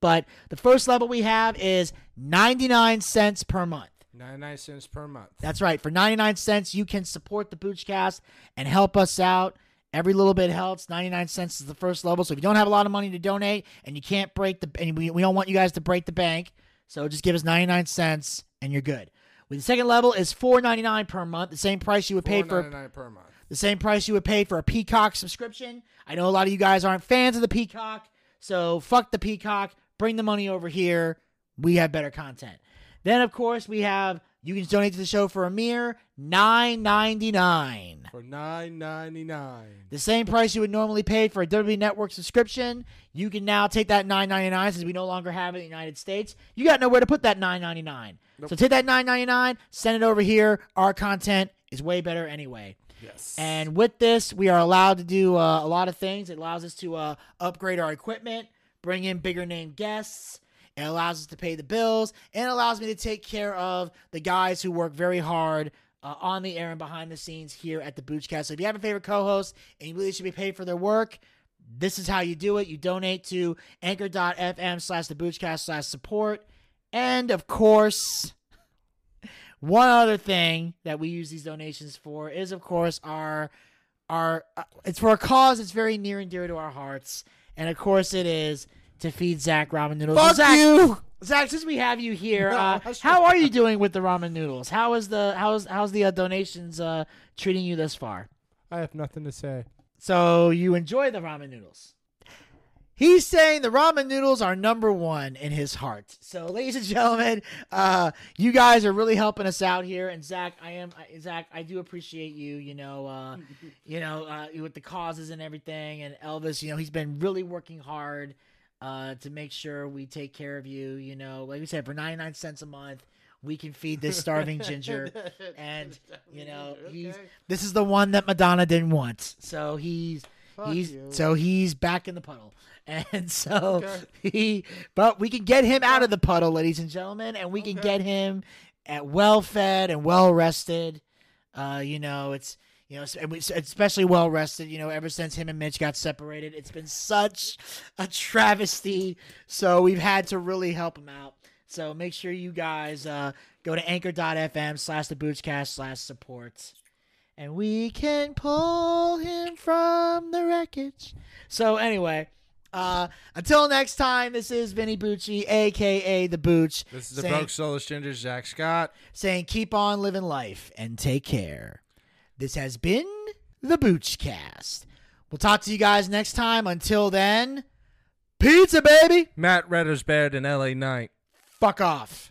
But the first level we have is 99 cents per month. 99 cents per month. That's right. For 99 cents, you can support the Boochcast and help us out Every little bit helps. 99 cents is the first level. So if you don't have a lot of money to donate and you can't break the and we, we don't want you guys to break the bank, so just give us 99 cents and you're good. With the second level is 4.99 per month, the same price you would pay for $4.99 per month. the same price you would pay for a Peacock subscription. I know a lot of you guys aren't fans of the Peacock, so fuck the Peacock. Bring the money over here. We have better content. Then, of course, we have you can donate to the show for a mere nine ninety nine. For nine ninety nine. The same price you would normally pay for a WWE Network subscription. You can now take that nine ninety nine since we no longer have it in the United States. You got nowhere to put that nine ninety nine. So take that nine ninety nine, send it over here. Our content is way better anyway. Yes. And with this, we are allowed to do uh, a lot of things. It allows us to uh, upgrade our equipment, bring in bigger name guests. It allows us to pay the bills, and allows me to take care of the guys who work very hard uh, on the air and behind the scenes here at the Boochcast. So if you have a favorite co-host and you believe they should be paid for their work, this is how you do it. You donate to anchor.fm slash the Boochcast slash support. And of course, one other thing that we use these donations for is, of course, our our uh, it's for a cause that's very near and dear to our hearts, and of course, it is to feed Zach ramen noodles. Fuck Zach, you! Zach. Since we have you here, No, uh, how are you doing with the ramen noodles? How is the how's how's the uh, donations uh, treating you thus far? I have nothing to say. So you enjoy the ramen noodles. He's saying the ramen noodles are number one in his heart. So, ladies and gentlemen, uh, you guys are really helping us out here. And Zach, I am I- Zach. I do appreciate you. You know, uh, you know, uh, with the causes and everything. And Elvis, you know, he's been really working hard uh, to make sure we take care of you. You know, like we said, for ninety nine cents a month, we can feed this starving ginger. And you know, he's this is the one that Madonna didn't want. So he's he's you. so he's back in the puddle. And so he but we can get him out of the puddle, ladies and gentlemen, and we can get him at well fed and well rested. Uh, you know, it's you know, and we- especially well rested. You know, ever since him and Mitch got separated, it's been such a travesty. So we've had to really help him out. So make sure you guys uh, go to anchor.fm slash the boochcast slash support. And we can pull him from the wreckage. So anyway, uh, until next time, this is Vinny Bucci, aka the Booch. This is the saying- broke soulless ginger, Zach Scott. saying keep on living life and take care. This has been the Boochcast. We'll talk to you guys next time. Until then, pizza, baby. Matt Redder's Reddersbaird in L.A. Knight. Fuck off.